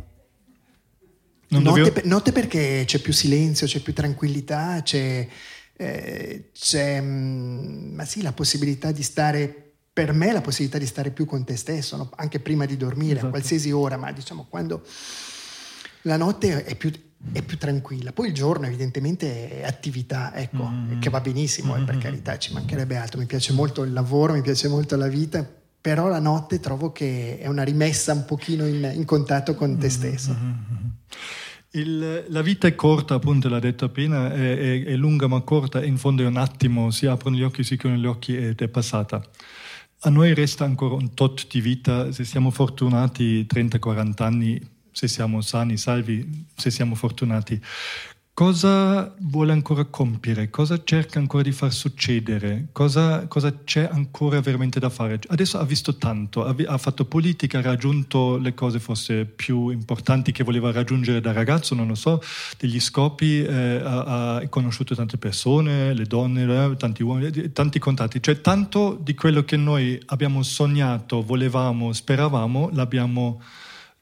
Notte, dovevo... per, notte, perché c'è più silenzio, c'è più tranquillità, c'è, eh, c'è mm, ma sì, la possibilità di stare, per me la possibilità di stare più con te stesso, no? anche prima di dormire, esatto. a qualsiasi ora, ma diciamo quando la notte è più, è più tranquilla. Poi il giorno evidentemente è attività, ecco, mm. che va benissimo, mm. eh, per mm-hmm. carità, ci mancherebbe altro. Mi piace molto il lavoro, mi piace molto la vita, però la notte trovo che è una rimessa un pochino in, in contatto con te mm-hmm. stesso. Mm-hmm. Il, la vita è corta, appunto, l'ha detto appena, è, è, è, lunga ma corta, in fondo è un attimo, si aprono gli occhi, si chiudono gli occhi ed è passata. A noi resta ancora un tot di vita, se siamo fortunati 30-40 anni se siamo sani, salvi, se siamo fortunati. Cosa vuole ancora compiere? Cosa cerca ancora di far succedere? Cosa, cosa c'è ancora veramente da fare? Adesso ha visto tanto, ha, ha, fatto politica, ha raggiunto le cose forse più importanti che voleva raggiungere da ragazzo, non lo so, degli scopi, eh, ha, ha, conosciuto tante persone, le donne, eh, tanti uomini, tanti contatti. Cioè tanto di quello che noi abbiamo sognato, volevamo, speravamo, l'abbiamo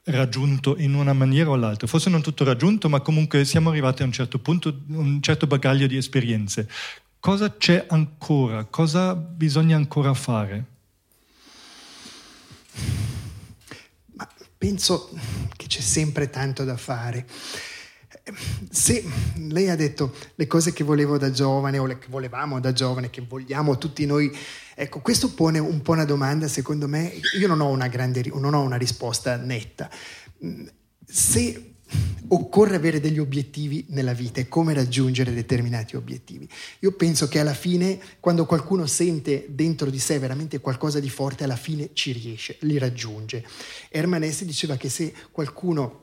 raggiunto in una maniera o l'altra. Forse non tutto raggiunto, ma comunque siamo arrivati a un certo punto, un certo bagaglio di esperienze. Cosa c'è ancora? Cosa bisogna ancora fare? Ma penso che c'è sempre tanto da fare. Se lei ha detto le cose che volevo da giovane o le che volevamo da giovane, che vogliamo tutti noi, ecco, questo pone un po' una domanda, secondo me, io non ho una, grande, non ho una risposta netta. Se occorre avere degli obiettivi nella vita e come raggiungere determinati obiettivi. Io penso che alla fine, quando qualcuno sente dentro di sé veramente qualcosa di forte, alla fine ci riesce, li raggiunge. Herman Hesse diceva che se qualcuno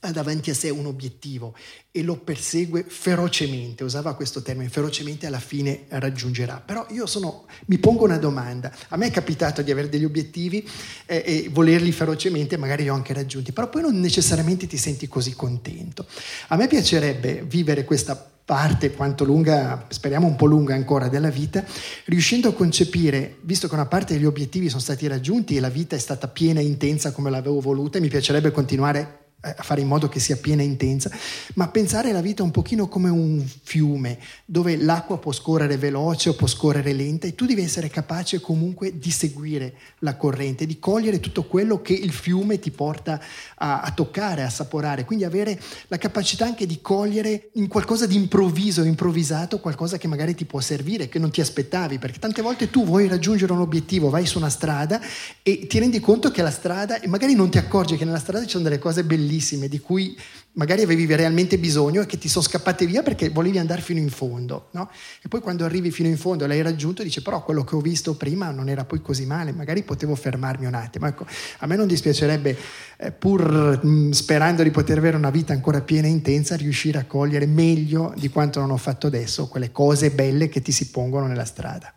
ha davanti a sé un obiettivo e lo persegue ferocemente, usava questo termine, ferocemente alla fine raggiungerà. Però io sono, mi pongo una domanda, a me è capitato di avere degli obiettivi eh, e volerli ferocemente, magari li ho anche raggiunti, però poi non necessariamente ti senti così contento. A me piacerebbe vivere questa parte, quanto lunga, speriamo un po' lunga ancora, della vita, riuscendo a concepire, visto che una parte degli obiettivi sono stati raggiunti e la vita è stata piena e intensa come l'avevo voluta, e mi piacerebbe continuare a fare in modo che sia piena e intensa, ma pensare alla vita un pochino come un fiume dove l'acqua può scorrere veloce o può scorrere lenta e tu devi essere capace comunque di seguire la corrente, di cogliere tutto quello che il fiume ti porta a, a toccare, a assaporare, quindi avere la capacità anche di cogliere in qualcosa di improvviso, improvvisato, qualcosa che magari ti può servire, che non ti aspettavi, perché tante volte tu vuoi raggiungere un obiettivo, vai su una strada e ti rendi conto che la strada, e magari non ti accorgi che nella strada ci sono delle cose bellissime, bellissime di cui magari avevi realmente bisogno e che ti sono scappate via perché volevi andare fino in fondo. No? E poi quando arrivi fino in fondo e l'hai raggiunto dici però quello che ho visto prima non era poi così male, magari potevo fermarmi un attimo. Ecco, a me non dispiacerebbe, eh, pur mh, sperando di poter avere una vita ancora piena e intensa, riuscire a cogliere meglio di quanto non ho fatto adesso quelle cose belle che ti si pongono nella strada.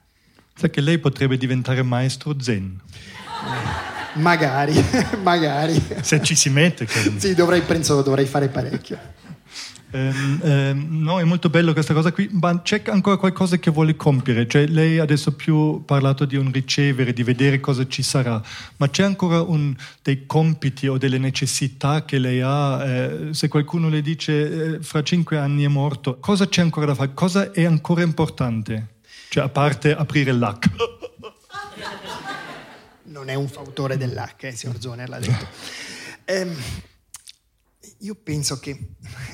Sa che lei potrebbe diventare maestro zen. (laughs) Magari, (laughs) magari. Se ci si mette. Che... sì, dovrei, penso dovrei fare parecchio. Um, um, no, è molto bello questa cosa qui, ma c'è ancora qualcosa che vuole compiere, cioè lei adesso più parlato di un ricevere, di vedere cosa ci sarà, ma c'è ancora un, dei compiti o delle necessità che lei ha, eh, se qualcuno le dice eh, fra cinque anni è morto, cosa c'è ancora da fare, cosa è ancora importante? Cioè a parte aprire l'hack non è un fautore dell'H, eh, signor Zoner l'ha detto. Eh, io penso che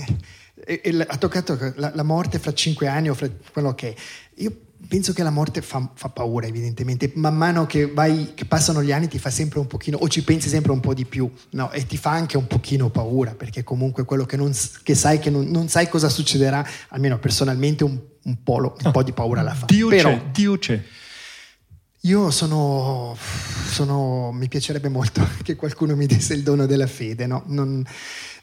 (laughs) e, e, ha toccato la, la, morte fra cinque anni o fra quello che è. Io penso che la morte fa, fa, paura, evidentemente. Man mano che, vai, che passano gli anni ti fa sempre un pochino, o ci pensi sempre un po' di più, no? E ti fa anche un pochino paura, perché comunque quello che, non, che sai che non, non, sai cosa succederà, almeno personalmente un, un, po', un po', di paura la fa. Dio Però, c'è, Dio c'è. Io sono, sono, mi piacerebbe molto (laughs) che qualcuno mi desse il dono della fede, no? Non,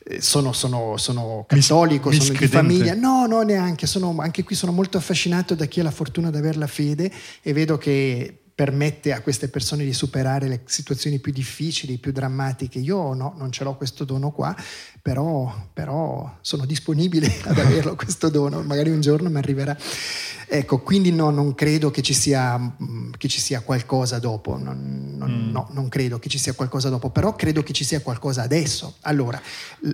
eh, sono, sono, sono, cattolico, Mis, sono di famiglia, no, no, neanche, sono, anche qui sono molto affascinato da chi ha la fortuna di avere la fede e vedo che permette a queste persone di superare le situazioni più difficili, più drammatiche. Io no, non ce l'ho questo dono qua, però, però sono disponibile (laughs) ad averlo questo dono, magari un giorno mi arriverà. Ecco, quindi no, non credo che ci sia, mm, che ci sia qualcosa dopo, non, non, mm. no, non credo che ci sia qualcosa dopo, però credo che ci sia qualcosa adesso. Allora,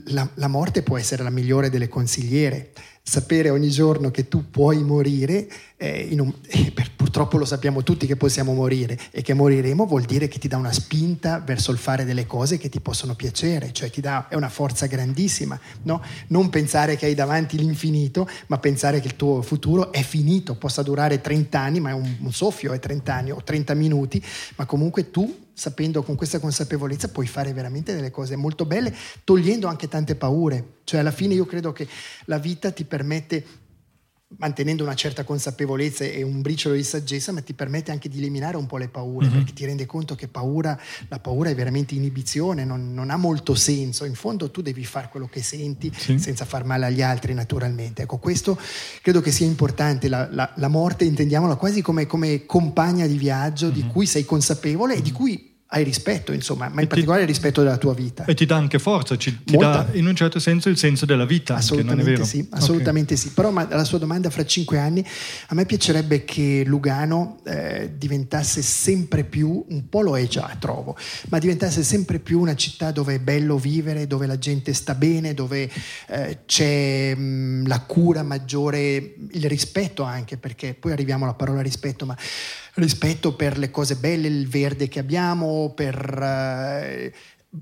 la, la morte può essere la migliore delle consigliere, sapere ogni giorno che tu puoi morire, eh, un, (laughs) eh, per, purtroppo lo sappiamo tutti che possiamo morire e che moriremo vuol dire che ti dà una spinta verso il fare delle cose che ti possono piacere, cioè ti dà, è una forza grandissima, no? non pensare che hai davanti l'infinito, ma pensare che il tuo futuro è finito, possa durare 30 anni, ma è un, un soffio, è 30 anni o 30 minuti, ma comunque tu sapendo con questa consapevolezza puoi fare veramente delle cose molto belle, togliendo anche tante paure. Cioè alla fine io credo che la vita ti permette mantenendo una certa consapevolezza e un briciolo di saggezza, ma ti permette anche di eliminare un po' le paure, mm-hmm. perché ti rende conto che paura, la paura è veramente inibizione, non, non, ha molto senso. In fondo tu devi fare quello che senti sì. senza far male agli altri, naturalmente. Ecco, questo credo che sia importante. La, la, la morte intendiamola quasi come, come, compagna di viaggio mm-hmm. di cui sei consapevole mm-hmm. e di cui hai rispetto, insomma, ma in particolare il rispetto della tua vita. E ti dà anche forza, ci, ti Molta. dà in un certo senso il senso della vita, anche, Assolutamente vero? sì, assolutamente sì. Però ma, la sua domanda fra cinque anni, a me piacerebbe che Lugano eh, diventasse sempre più, un po' lo è già, trovo, ma diventasse sempre più una città dove è bello vivere, dove la gente sta bene, dove eh, c'è mh, la cura maggiore, il rispetto anche, perché poi arriviamo alla parola rispetto, ma rispetto per le cose belle, il verde che abbiamo, per eh,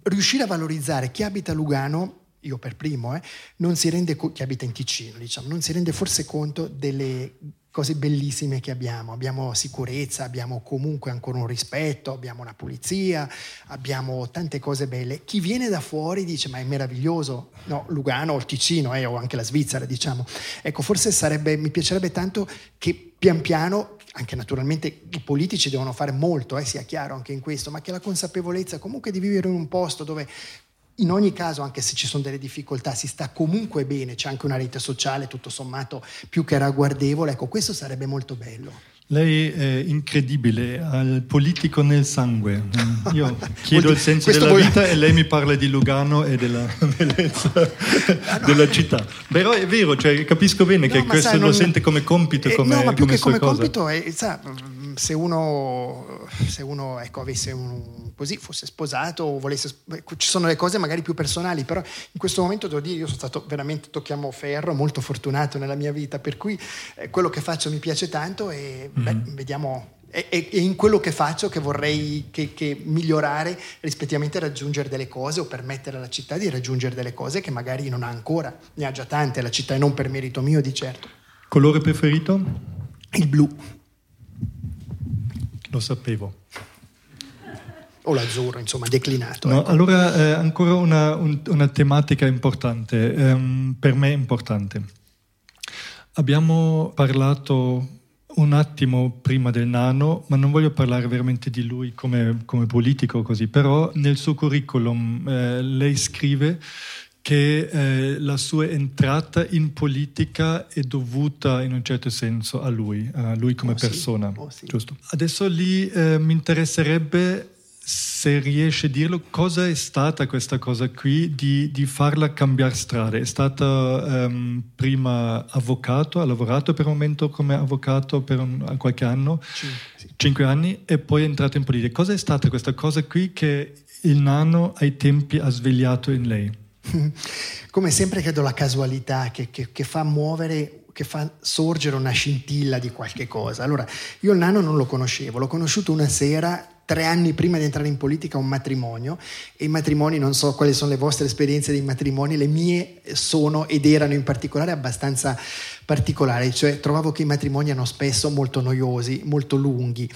riuscire a valorizzare chi abita a Lugano io per primo, eh, non si rende co- chi abita in Ticino, diciamo, non si rende forse conto delle cose bellissime che abbiamo. Abbiamo sicurezza, abbiamo comunque ancora un rispetto, abbiamo una pulizia, abbiamo tante cose belle. Chi viene da fuori dice ma è meraviglioso, no, Lugano o il Ticino eh, o anche la Svizzera, diciamo. Ecco, forse sarebbe, mi piacerebbe tanto che pian piano anche naturalmente i politici devono fare molto, eh, sia chiaro anche in questo, ma che la consapevolezza comunque di vivere in un posto dove in ogni caso, anche se ci sono delle difficoltà, si sta comunque bene, c'è anche una rete sociale tutto sommato più che ragguardevole, ecco questo sarebbe molto bello. Lei è incredibile, ha il politico nel sangue. (laughs) Io chiedo il senso della vuol- vita e lei mi parla di Lugano e della (laughs) bellezza (laughs) della città. Però è vero, cioè, capisco bene che No, ma questo sai, lo non- sente come compito, Eh, come, no, ma più come che come cosa. compito è, sa, se uno, se uno ecco, avesse un, così, fosse sposato o volesse, ci sono le cose magari più personali, però in questo momento devo dire, io sono stato veramente, tocchiamo ferro, molto fortunato nella mia vita, per cui eh, quello che faccio mi piace tanto e beh, Mm-hmm. vediamo. È, è- è in quello che faccio che vorrei che, che migliorare rispettivamente a raggiungere delle cose o permettere alla città di raggiungere delle cose che magari non ha ancora, ne ha già tante la città e non per merito mio di certo. Colore preferito? Il blu. Lo sapevo. o l'azzurro, insomma, declinato. No, ecco. allora, eh, ancora una, un- una tematica importante, ehm, per me importante. Abbiamo parlato un attimo prima del nano, ma non voglio parlare veramente di lui come, come politico così, però nel suo curriculum eh, lei scrive che eh, la sua entrata in politica è dovuta in un certo senso a lui, a lui come Oh, sì. persona. Oh, sì. Giusto. Adesso lì eh, mi interesserebbe se riesce a dirlo cosa è stata questa cosa qui di, di farla cambiare strada. È stata ehm, prima avvocato, ha lavorato per un momento come avvocato per un- qualche anno, Cinque, sì. cinque anni, e poi è entrato in politica. Cosa è stata questa cosa qui che il nano ai tempi ha svegliato in lei? (laughs) Come sempre credo la casualità che, che- che fa muovere, che fa sorgere una scintilla di qualche cosa. Allora, io il nano non lo conoscevo, l'ho conosciuto una sera, tre anni prima di entrare in politica, un matrimonio, e i matrimoni, non so quali sono le vostre esperienze dei matrimoni, le mie sono ed erano in particolare abbastanza particolari, cioè trovavo che i matrimoni erano spesso molto noiosi, molto lunghi.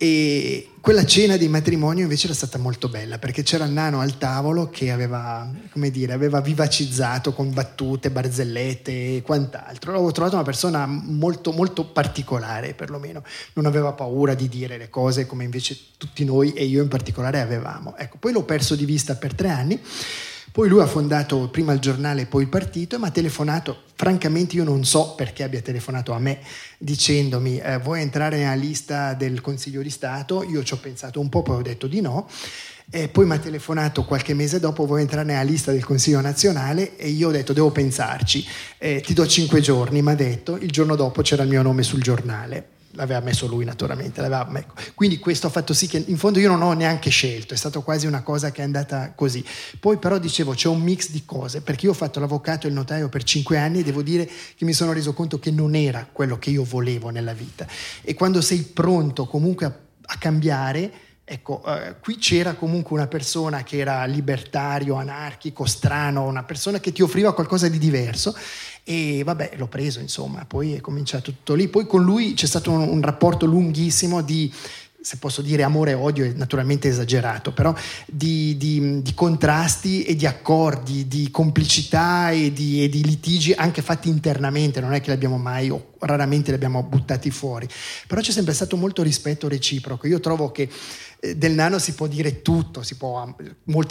E quella cena di matrimonio invece era stata molto bella perché c'era il nano al tavolo che aveva, come dire, aveva vivacizzato con battute, barzellette e quant'altro. L'avevo trovato una persona molto, molto particolare, perlomeno. Non aveva paura di dire le cose come invece tutti noi e io in particolare avevamo. Ecco, poi l'ho perso di vista per tre anni. Poi lui ha fondato prima il giornale e poi il partito e mi ha telefonato. Francamente io non so perché abbia telefonato a me dicendomi eh, vuoi entrare nella lista del Consiglio di Stato? Io ci ho pensato un po', poi ho detto di no. E poi mi ha telefonato qualche mese dopo, vuoi entrare nella lista del Consiglio nazionale? E io ho detto, devo pensarci, Eh, ti do cinque giorni, mi ha detto, il giorno dopo c'era il mio nome sul giornale. L'aveva messo lui naturalmente. ecco. Quindi questo ha fatto sì che in fondo io non ho neanche scelto, è stata quasi una cosa che è andata così. Poi però dicevo c'è un mix di cose, perché io ho fatto l'avvocato e il notaio per cinque anni e devo dire che mi sono reso conto che non era quello che io volevo nella vita. E quando sei pronto comunque a, a cambiare, ecco, eh, qui c'era comunque una persona che era libertario, anarchico, strano, una persona che ti offriva qualcosa di diverso e vabbè, l'ho preso, insomma, poi è cominciato tutto lì. Poi con lui c'è stato un, un rapporto lunghissimo di, se posso dire amore e odio, è naturalmente esagerato, però di, di- di contrasti e di accordi, di complicità e di, e di litigi anche fatti internamente, non è che li abbiamo mai o raramente li abbiamo buttati fuori, però c'è sempre stato molto rispetto reciproco. Io trovo che del nano si può dire tutto, può,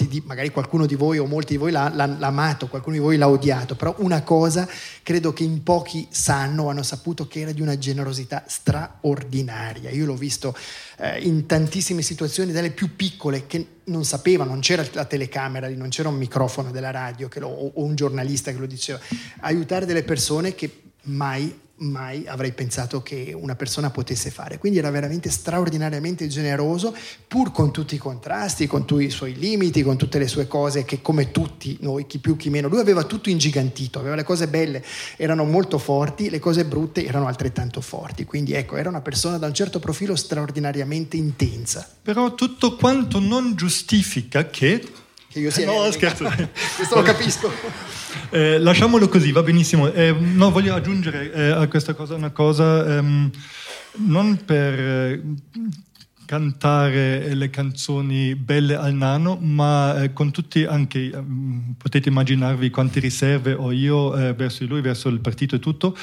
di, magari qualcuno di voi o molti di voi l'ha, l'ha, l'ha, amato, qualcuno di voi l'ha odiato, però una cosa credo che in pochi sanno, hanno saputo che era di una generosità straordinaria. Io l'ho visto eh, in tantissime situazioni, dalle più piccole che non sapeva, non c'era la telecamera non c'era un microfono della radio lo, o un giornalista che lo diceva, aiutare delle persone che mai mai avrei pensato che una persona potesse fare. Quindi era veramente straordinariamente generoso, pur con tutti i contrasti, con tutti i suoi limiti, con tutte le sue cose che come tutti noi, chi più chi meno, lui aveva tutto ingigantito, aveva le cose belle, erano molto forti, le cose brutte erano altrettanto forti. Quindi ecco, era una persona da un certo profilo straordinariamente intensa. Però tutto quanto non giustifica che... Che io sia... No, scherzo. (laughs) Questo lo capisco. Eh, lasciamolo così, va benissimo. Eh, no, voglio aggiungere eh, a questa cosa una cosa, ehm, non per eh, cantare le canzoni belle al nano, ma eh, con tutti anche, eh, potete immaginarvi quante riserve ho io eh, verso di lui, verso il partito e tutto.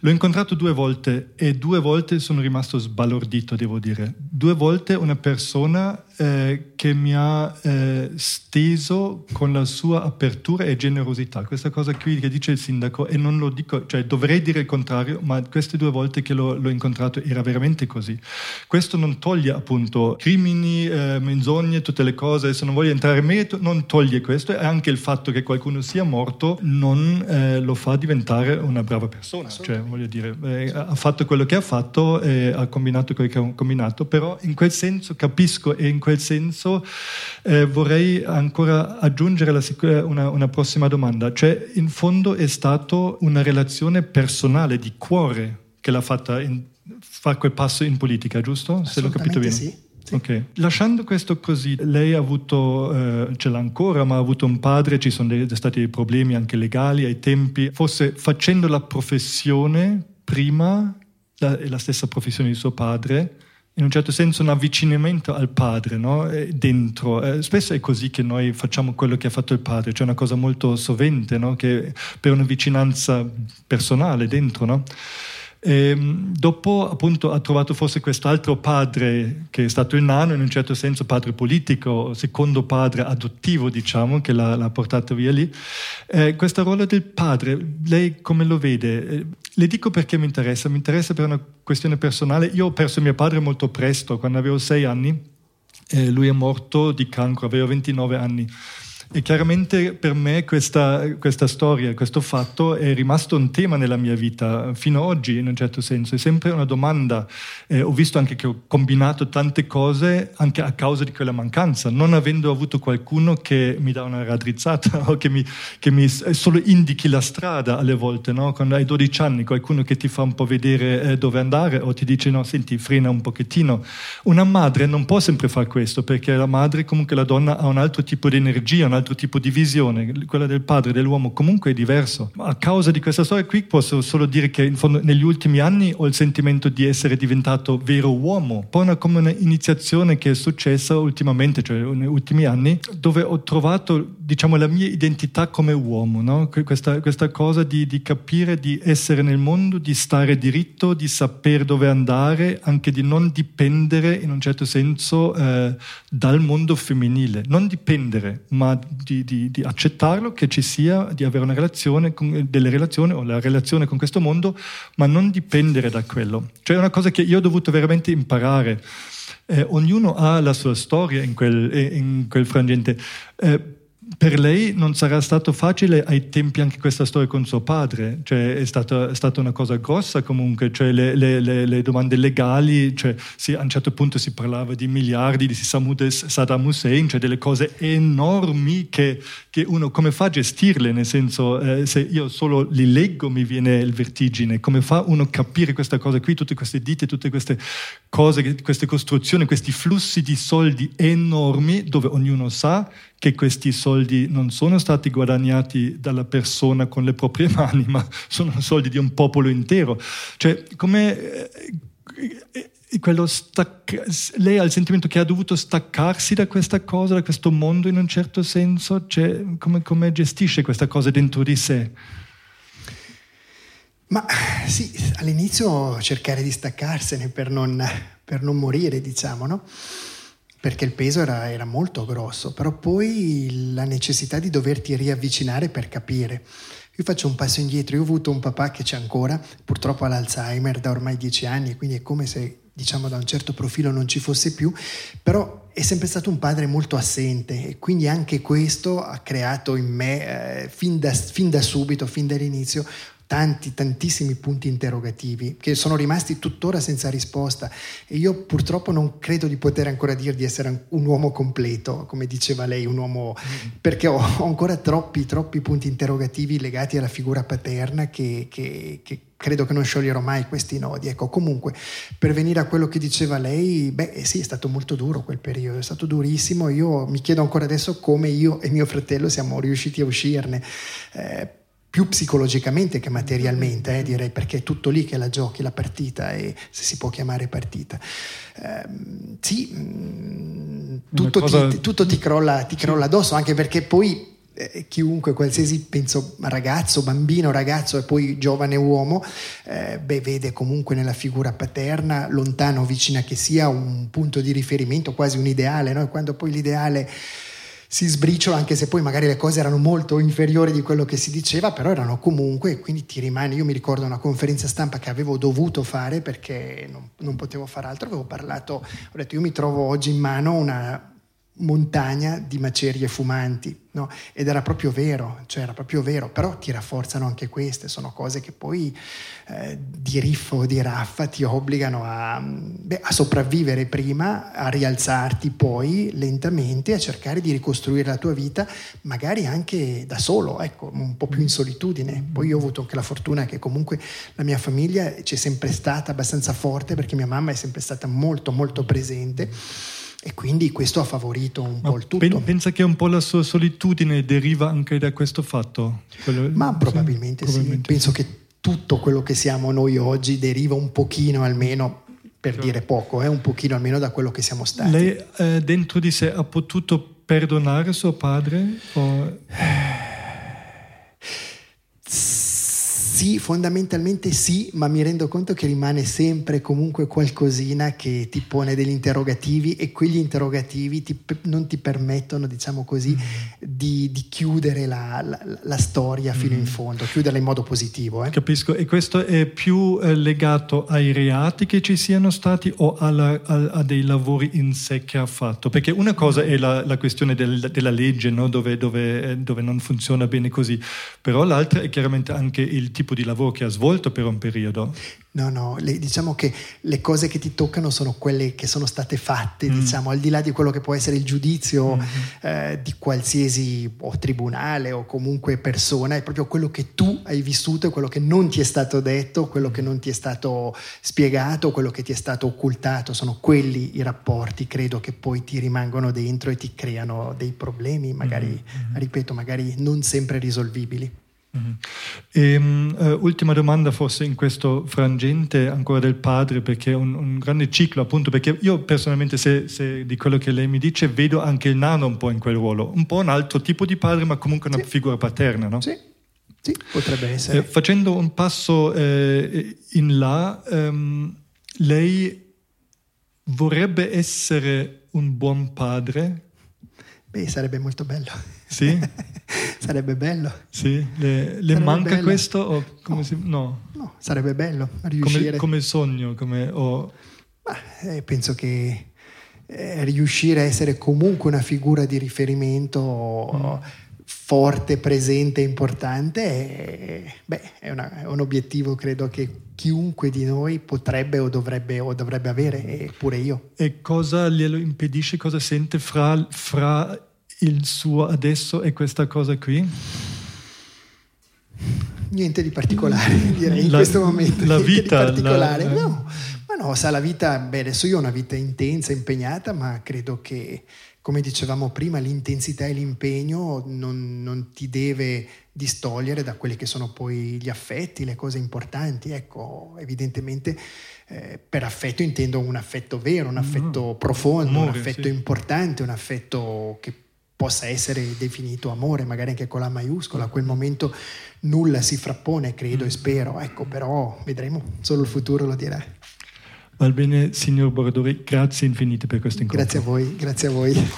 L'ho incontrato due volte e due volte sono rimasto sbalordito, devo dire. Due volte una persona eh, che mi ha eh, steso con la sua apertura e generosità. Questa cosa qui che dice il sindaco, e non lo dico, cioè dovrei dire il contrario, ma queste due volte che l'ho, l'ho incontrato era veramente così. Questo non toglie appunto crimini, eh, menzogne, tutte le cose, se non voglio entrare in merito, non toglie questo, e anche il fatto che qualcuno sia morto non eh, lo fa diventare una brava persona. Cioè, voglio dire, eh, ha fatto quello che ha fatto, ha combinato quello che ha combinato, però in quel senso capisco e in quel senso eh, vorrei ancora aggiungere la, una, una, prossima domanda. Cioè, in fondo è stata una relazione personale, di cuore, che l'ha fatta in, fare quel passo in politica, giusto? Se l'ho capito bene. Sì. Sì. Okay. Lasciando questo così, lei ha avuto, eh, ce l'ha ancora, ma ha avuto un padre, ci sono dei, stati dei problemi anche legali ai tempi. Forse facendo la professione prima, la, la stessa professione di suo padre, in un certo senso un avvicinamento al padre no? dentro. Eh, spesso è così che noi facciamo quello che ha fatto il padre, cioè una cosa molto sovente, no? che per una vicinanza personale dentro. No? E, ehm, dopo appunto ha trovato forse quest'altro padre che è stato il nano, in un certo senso padre politico, secondo padre adottivo diciamo, che l'ha, l'ha portato via lì. Eh, questa ruolo del padre, lei come lo vede? Le dico perché mi interessa, mi interessa per una questione personale. Io ho perso mio padre molto presto, quando avevo sei anni, eh, lui è morto di cancro, avevo 29 anni. E chiaramente per me questa, questa, storia, questo fatto è rimasto un tema nella mia vita fino ad oggi, in un certo senso. È sempre una domanda. Eh, ho visto anche che ho combinato tante cose anche a causa di quella mancanza, non avendo avuto qualcuno che mi dà una raddrizzata (laughs) o che mi, che mi solo indichi la strada alle volte. No? Quando hai 12 anni, qualcuno che ti fa un po' vedere eh, dove andare o ti dice no, senti, frena un pochettino. Una madre non può sempre fare questo perché la madre, comunque la donna, ha un altro tipo di energia, un altro tipo di visione, quella del padre dell'uomo comunque è diverso. A causa di questa storia qui posso solo dire che in fondo negli ultimi anni ho il sentimento di essere diventato vero uomo, poi una, come un'iniziazione che è successa ultimamente, cioè negli ultimi anni, dove ho trovato diciamo la mia identità come uomo, no? questa, questa, cosa di, di capire di essere nel mondo, di stare diritto, di sapere dove andare, anche di non dipendere in un certo senso eh, dal mondo femminile, non dipendere, ma di, di, di, accettarlo, che ci sia, di avere una relazione, con, delle relazioni o la relazione con questo mondo, ma non dipendere da quello. Cioè è una cosa che io ho dovuto veramente imparare. Eh, ognuno ha la sua storia in quel, in quel frangente. Eh, per lei non sarà stato facile ai tempi anche questa storia con suo padre, cioè è stata, è stata una cosa grossa comunque, cioè le, le, le, le domande legali, cioè sì, a un certo punto si parlava di miliardi di Saddam Hussein, cioè delle cose enormi che, che uno come fa a gestirle, nel senso eh, se io solo li leggo mi viene il vertigine, come fa uno a capire questa cosa qui, tutte queste ditte, tutte queste cose, queste costruzioni, questi flussi di soldi enormi dove ognuno sa che questi soldi non sono stati guadagnati dalla persona con le proprie (laughs) mani, ma sono soldi di un popolo intero. Cioè, come eh, stacca- lei ha il sentimento che ha dovuto staccarsi da questa cosa, da questo mondo in un certo senso? Cioè, come, come gestisce questa cosa dentro di sé? Ma sì, all'inizio cercare di staccarsene per non, per non morire, diciamo, no? Perché il peso era, era, molto grosso, però poi la necessità di doverti riavvicinare per capire. Io faccio un passo indietro, io ho avuto un papà che c'è ancora, purtroppo ha l'Alzheimer da ormai dieci anni, quindi è come se diciamo da un certo profilo non ci fosse più, però è sempre stato un padre molto assente e quindi anche questo ha creato in me eh, fin, da, fin da subito, fin dall'inizio, tanti, tantissimi punti interrogativi che sono rimasti tuttora senza risposta e io purtroppo non credo di poter ancora dire di essere un uomo completo, come diceva lei, un uomo, perché ho, ancora troppi, troppi punti interrogativi legati alla figura paterna che, che, che credo che non scioglierò mai questi nodi. Ecco, comunque, per venire a quello che diceva lei, beh eh sì, è stato molto duro quel periodo, è stato durissimo. Io mi chiedo ancora adesso come io e mio fratello siamo riusciti a uscirne. Eh, più psicologicamente che materialmente, eh, direi, perché è tutto lì che la giochi la partita, e se si può chiamare partita. Eh, sì, mm, tutto, cosa... ti, tutto ti, crolla, ti crolla addosso, anche perché poi eh, chiunque, qualsiasi penso ragazzo, bambino, ragazzo e poi giovane uomo, eh, beh, vede comunque nella figura paterna, lontano o vicina che sia, un punto di riferimento, quasi un ideale, no? quando poi l'ideale si sbriciola anche se poi magari le cose erano molto inferiori di quello che si diceva, però erano comunque, quindi ti rimane, io mi ricordo una conferenza stampa che avevo dovuto fare perché non, non potevo fare altro, avevo parlato, ho detto io mi trovo oggi in mano una montagna di macerie fumanti, no? ed era proprio vero, cioè era proprio vero, però ti rafforzano anche queste, sono cose che poi eh, di riffo o di raffa ti obbligano a, beh, a, sopravvivere prima, a rialzarti poi lentamente, a cercare di ricostruire la tua vita, magari anche da solo, ecco, un po' più in solitudine. Poi io ho avuto anche la fortuna che comunque la mia famiglia c'è sempre stata abbastanza forte perché mia mamma è sempre stata molto molto presente e quindi questo ha favorito un Ma po' il tutto. Pensa che un po' la sua solitudine deriva anche da questo fatto? Quello, Ma probabilmente sì, probabilmente sì. Penso che tutto quello che siamo noi oggi deriva un pochino almeno, per cioè. dire poco, eh, un pochino almeno da quello che siamo stati. Lei eh, dentro di sé ha potuto perdonare suo padre? O... (sighs) Sì, fondamentalmente sì, ma mi rendo conto che rimane sempre comunque qualcosina che ti pone degli interrogativi e quegli interrogativi ti, non ti permettono, diciamo così, mm. di, di, chiudere la, la, la storia fino mm. in fondo, chiuderla in modo positivo. Eh. Capisco, e questo è più eh, legato ai reati che ci siano stati o alla, a, a, dei lavori in sé che ha fatto? Perché una cosa è la, la questione del, della legge, no? dove, dove, eh, dove non funziona bene così, però l'altra è chiaramente anche il tipo tipo di lavoro che ha svolto per un periodo? No, no, le, diciamo che le cose che ti toccano sono quelle che sono state fatte, mm. diciamo, al di là di quello che può essere il giudizio mm-hmm. eh, di qualsiasi o tribunale o comunque persona, è proprio quello che tu hai vissuto, quello che non ti è stato detto, quello che non ti è stato spiegato, quello che ti è stato occultato, sono quelli i rapporti, credo che poi ti rimangono dentro e ti creano dei problemi, magari, mm-hmm. ripeto, magari non sempre risolvibili. Mm-hmm. E, um, uh, ultima domanda forse in questo frangente ancora del padre perché è un, un grande ciclo appunto perché io personalmente se, se, di quello che lei mi dice vedo anche il nano un po' in quel ruolo un po' un altro tipo di padre ma comunque una sì. figura paterna no? Sì. sì potrebbe essere eh, facendo un passo eh, in là um, lei vorrebbe essere un buon padre Beh, sarebbe molto bello. Sì? (laughs) sarebbe bello. Sì, le, le manca bello. questo? O come no. Si, no. no. sarebbe bello riuscire. Come, come sogno, come... Oh. Ma, eh, penso che eh, riuscire a essere comunque una figura di riferimento mm. forte, presente, importante, è, beh, è, una, è un obiettivo credo che chiunque di noi potrebbe o dovrebbe, o dovrebbe avere, eppure io. E cosa glielo impedisce? Cosa sente fra, fra il suo adesso e questa cosa qui? Niente di particolare, direi, in la, questo momento. La vita. Di particolare. La... No, ma no, sa, la vita, beh, adesso io ho una vita intensa, impegnata, ma credo che come dicevamo prima, l'intensità e l'impegno non, non, ti deve distogliere da quelli che sono poi gli affetti, le cose importanti. Ecco, evidentemente eh, per affetto intendo un affetto vero, un affetto mm. profondo, amore, un affetto sì. importante, un affetto che possa essere definito amore, magari anche con la maiuscola. A quel momento nulla si frappone, credo mm. e spero. Ecco, però vedremo, solo il futuro lo dirà. Va bene, signor Bordori, grazie infinite per questo incontro. Grazie a voi, grazie a voi.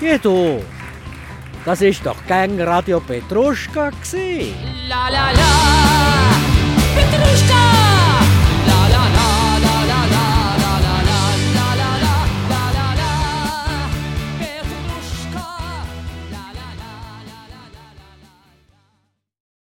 Geh du, das ist doch Gang Radio Petruschka gewesen. La la la, Petruschka!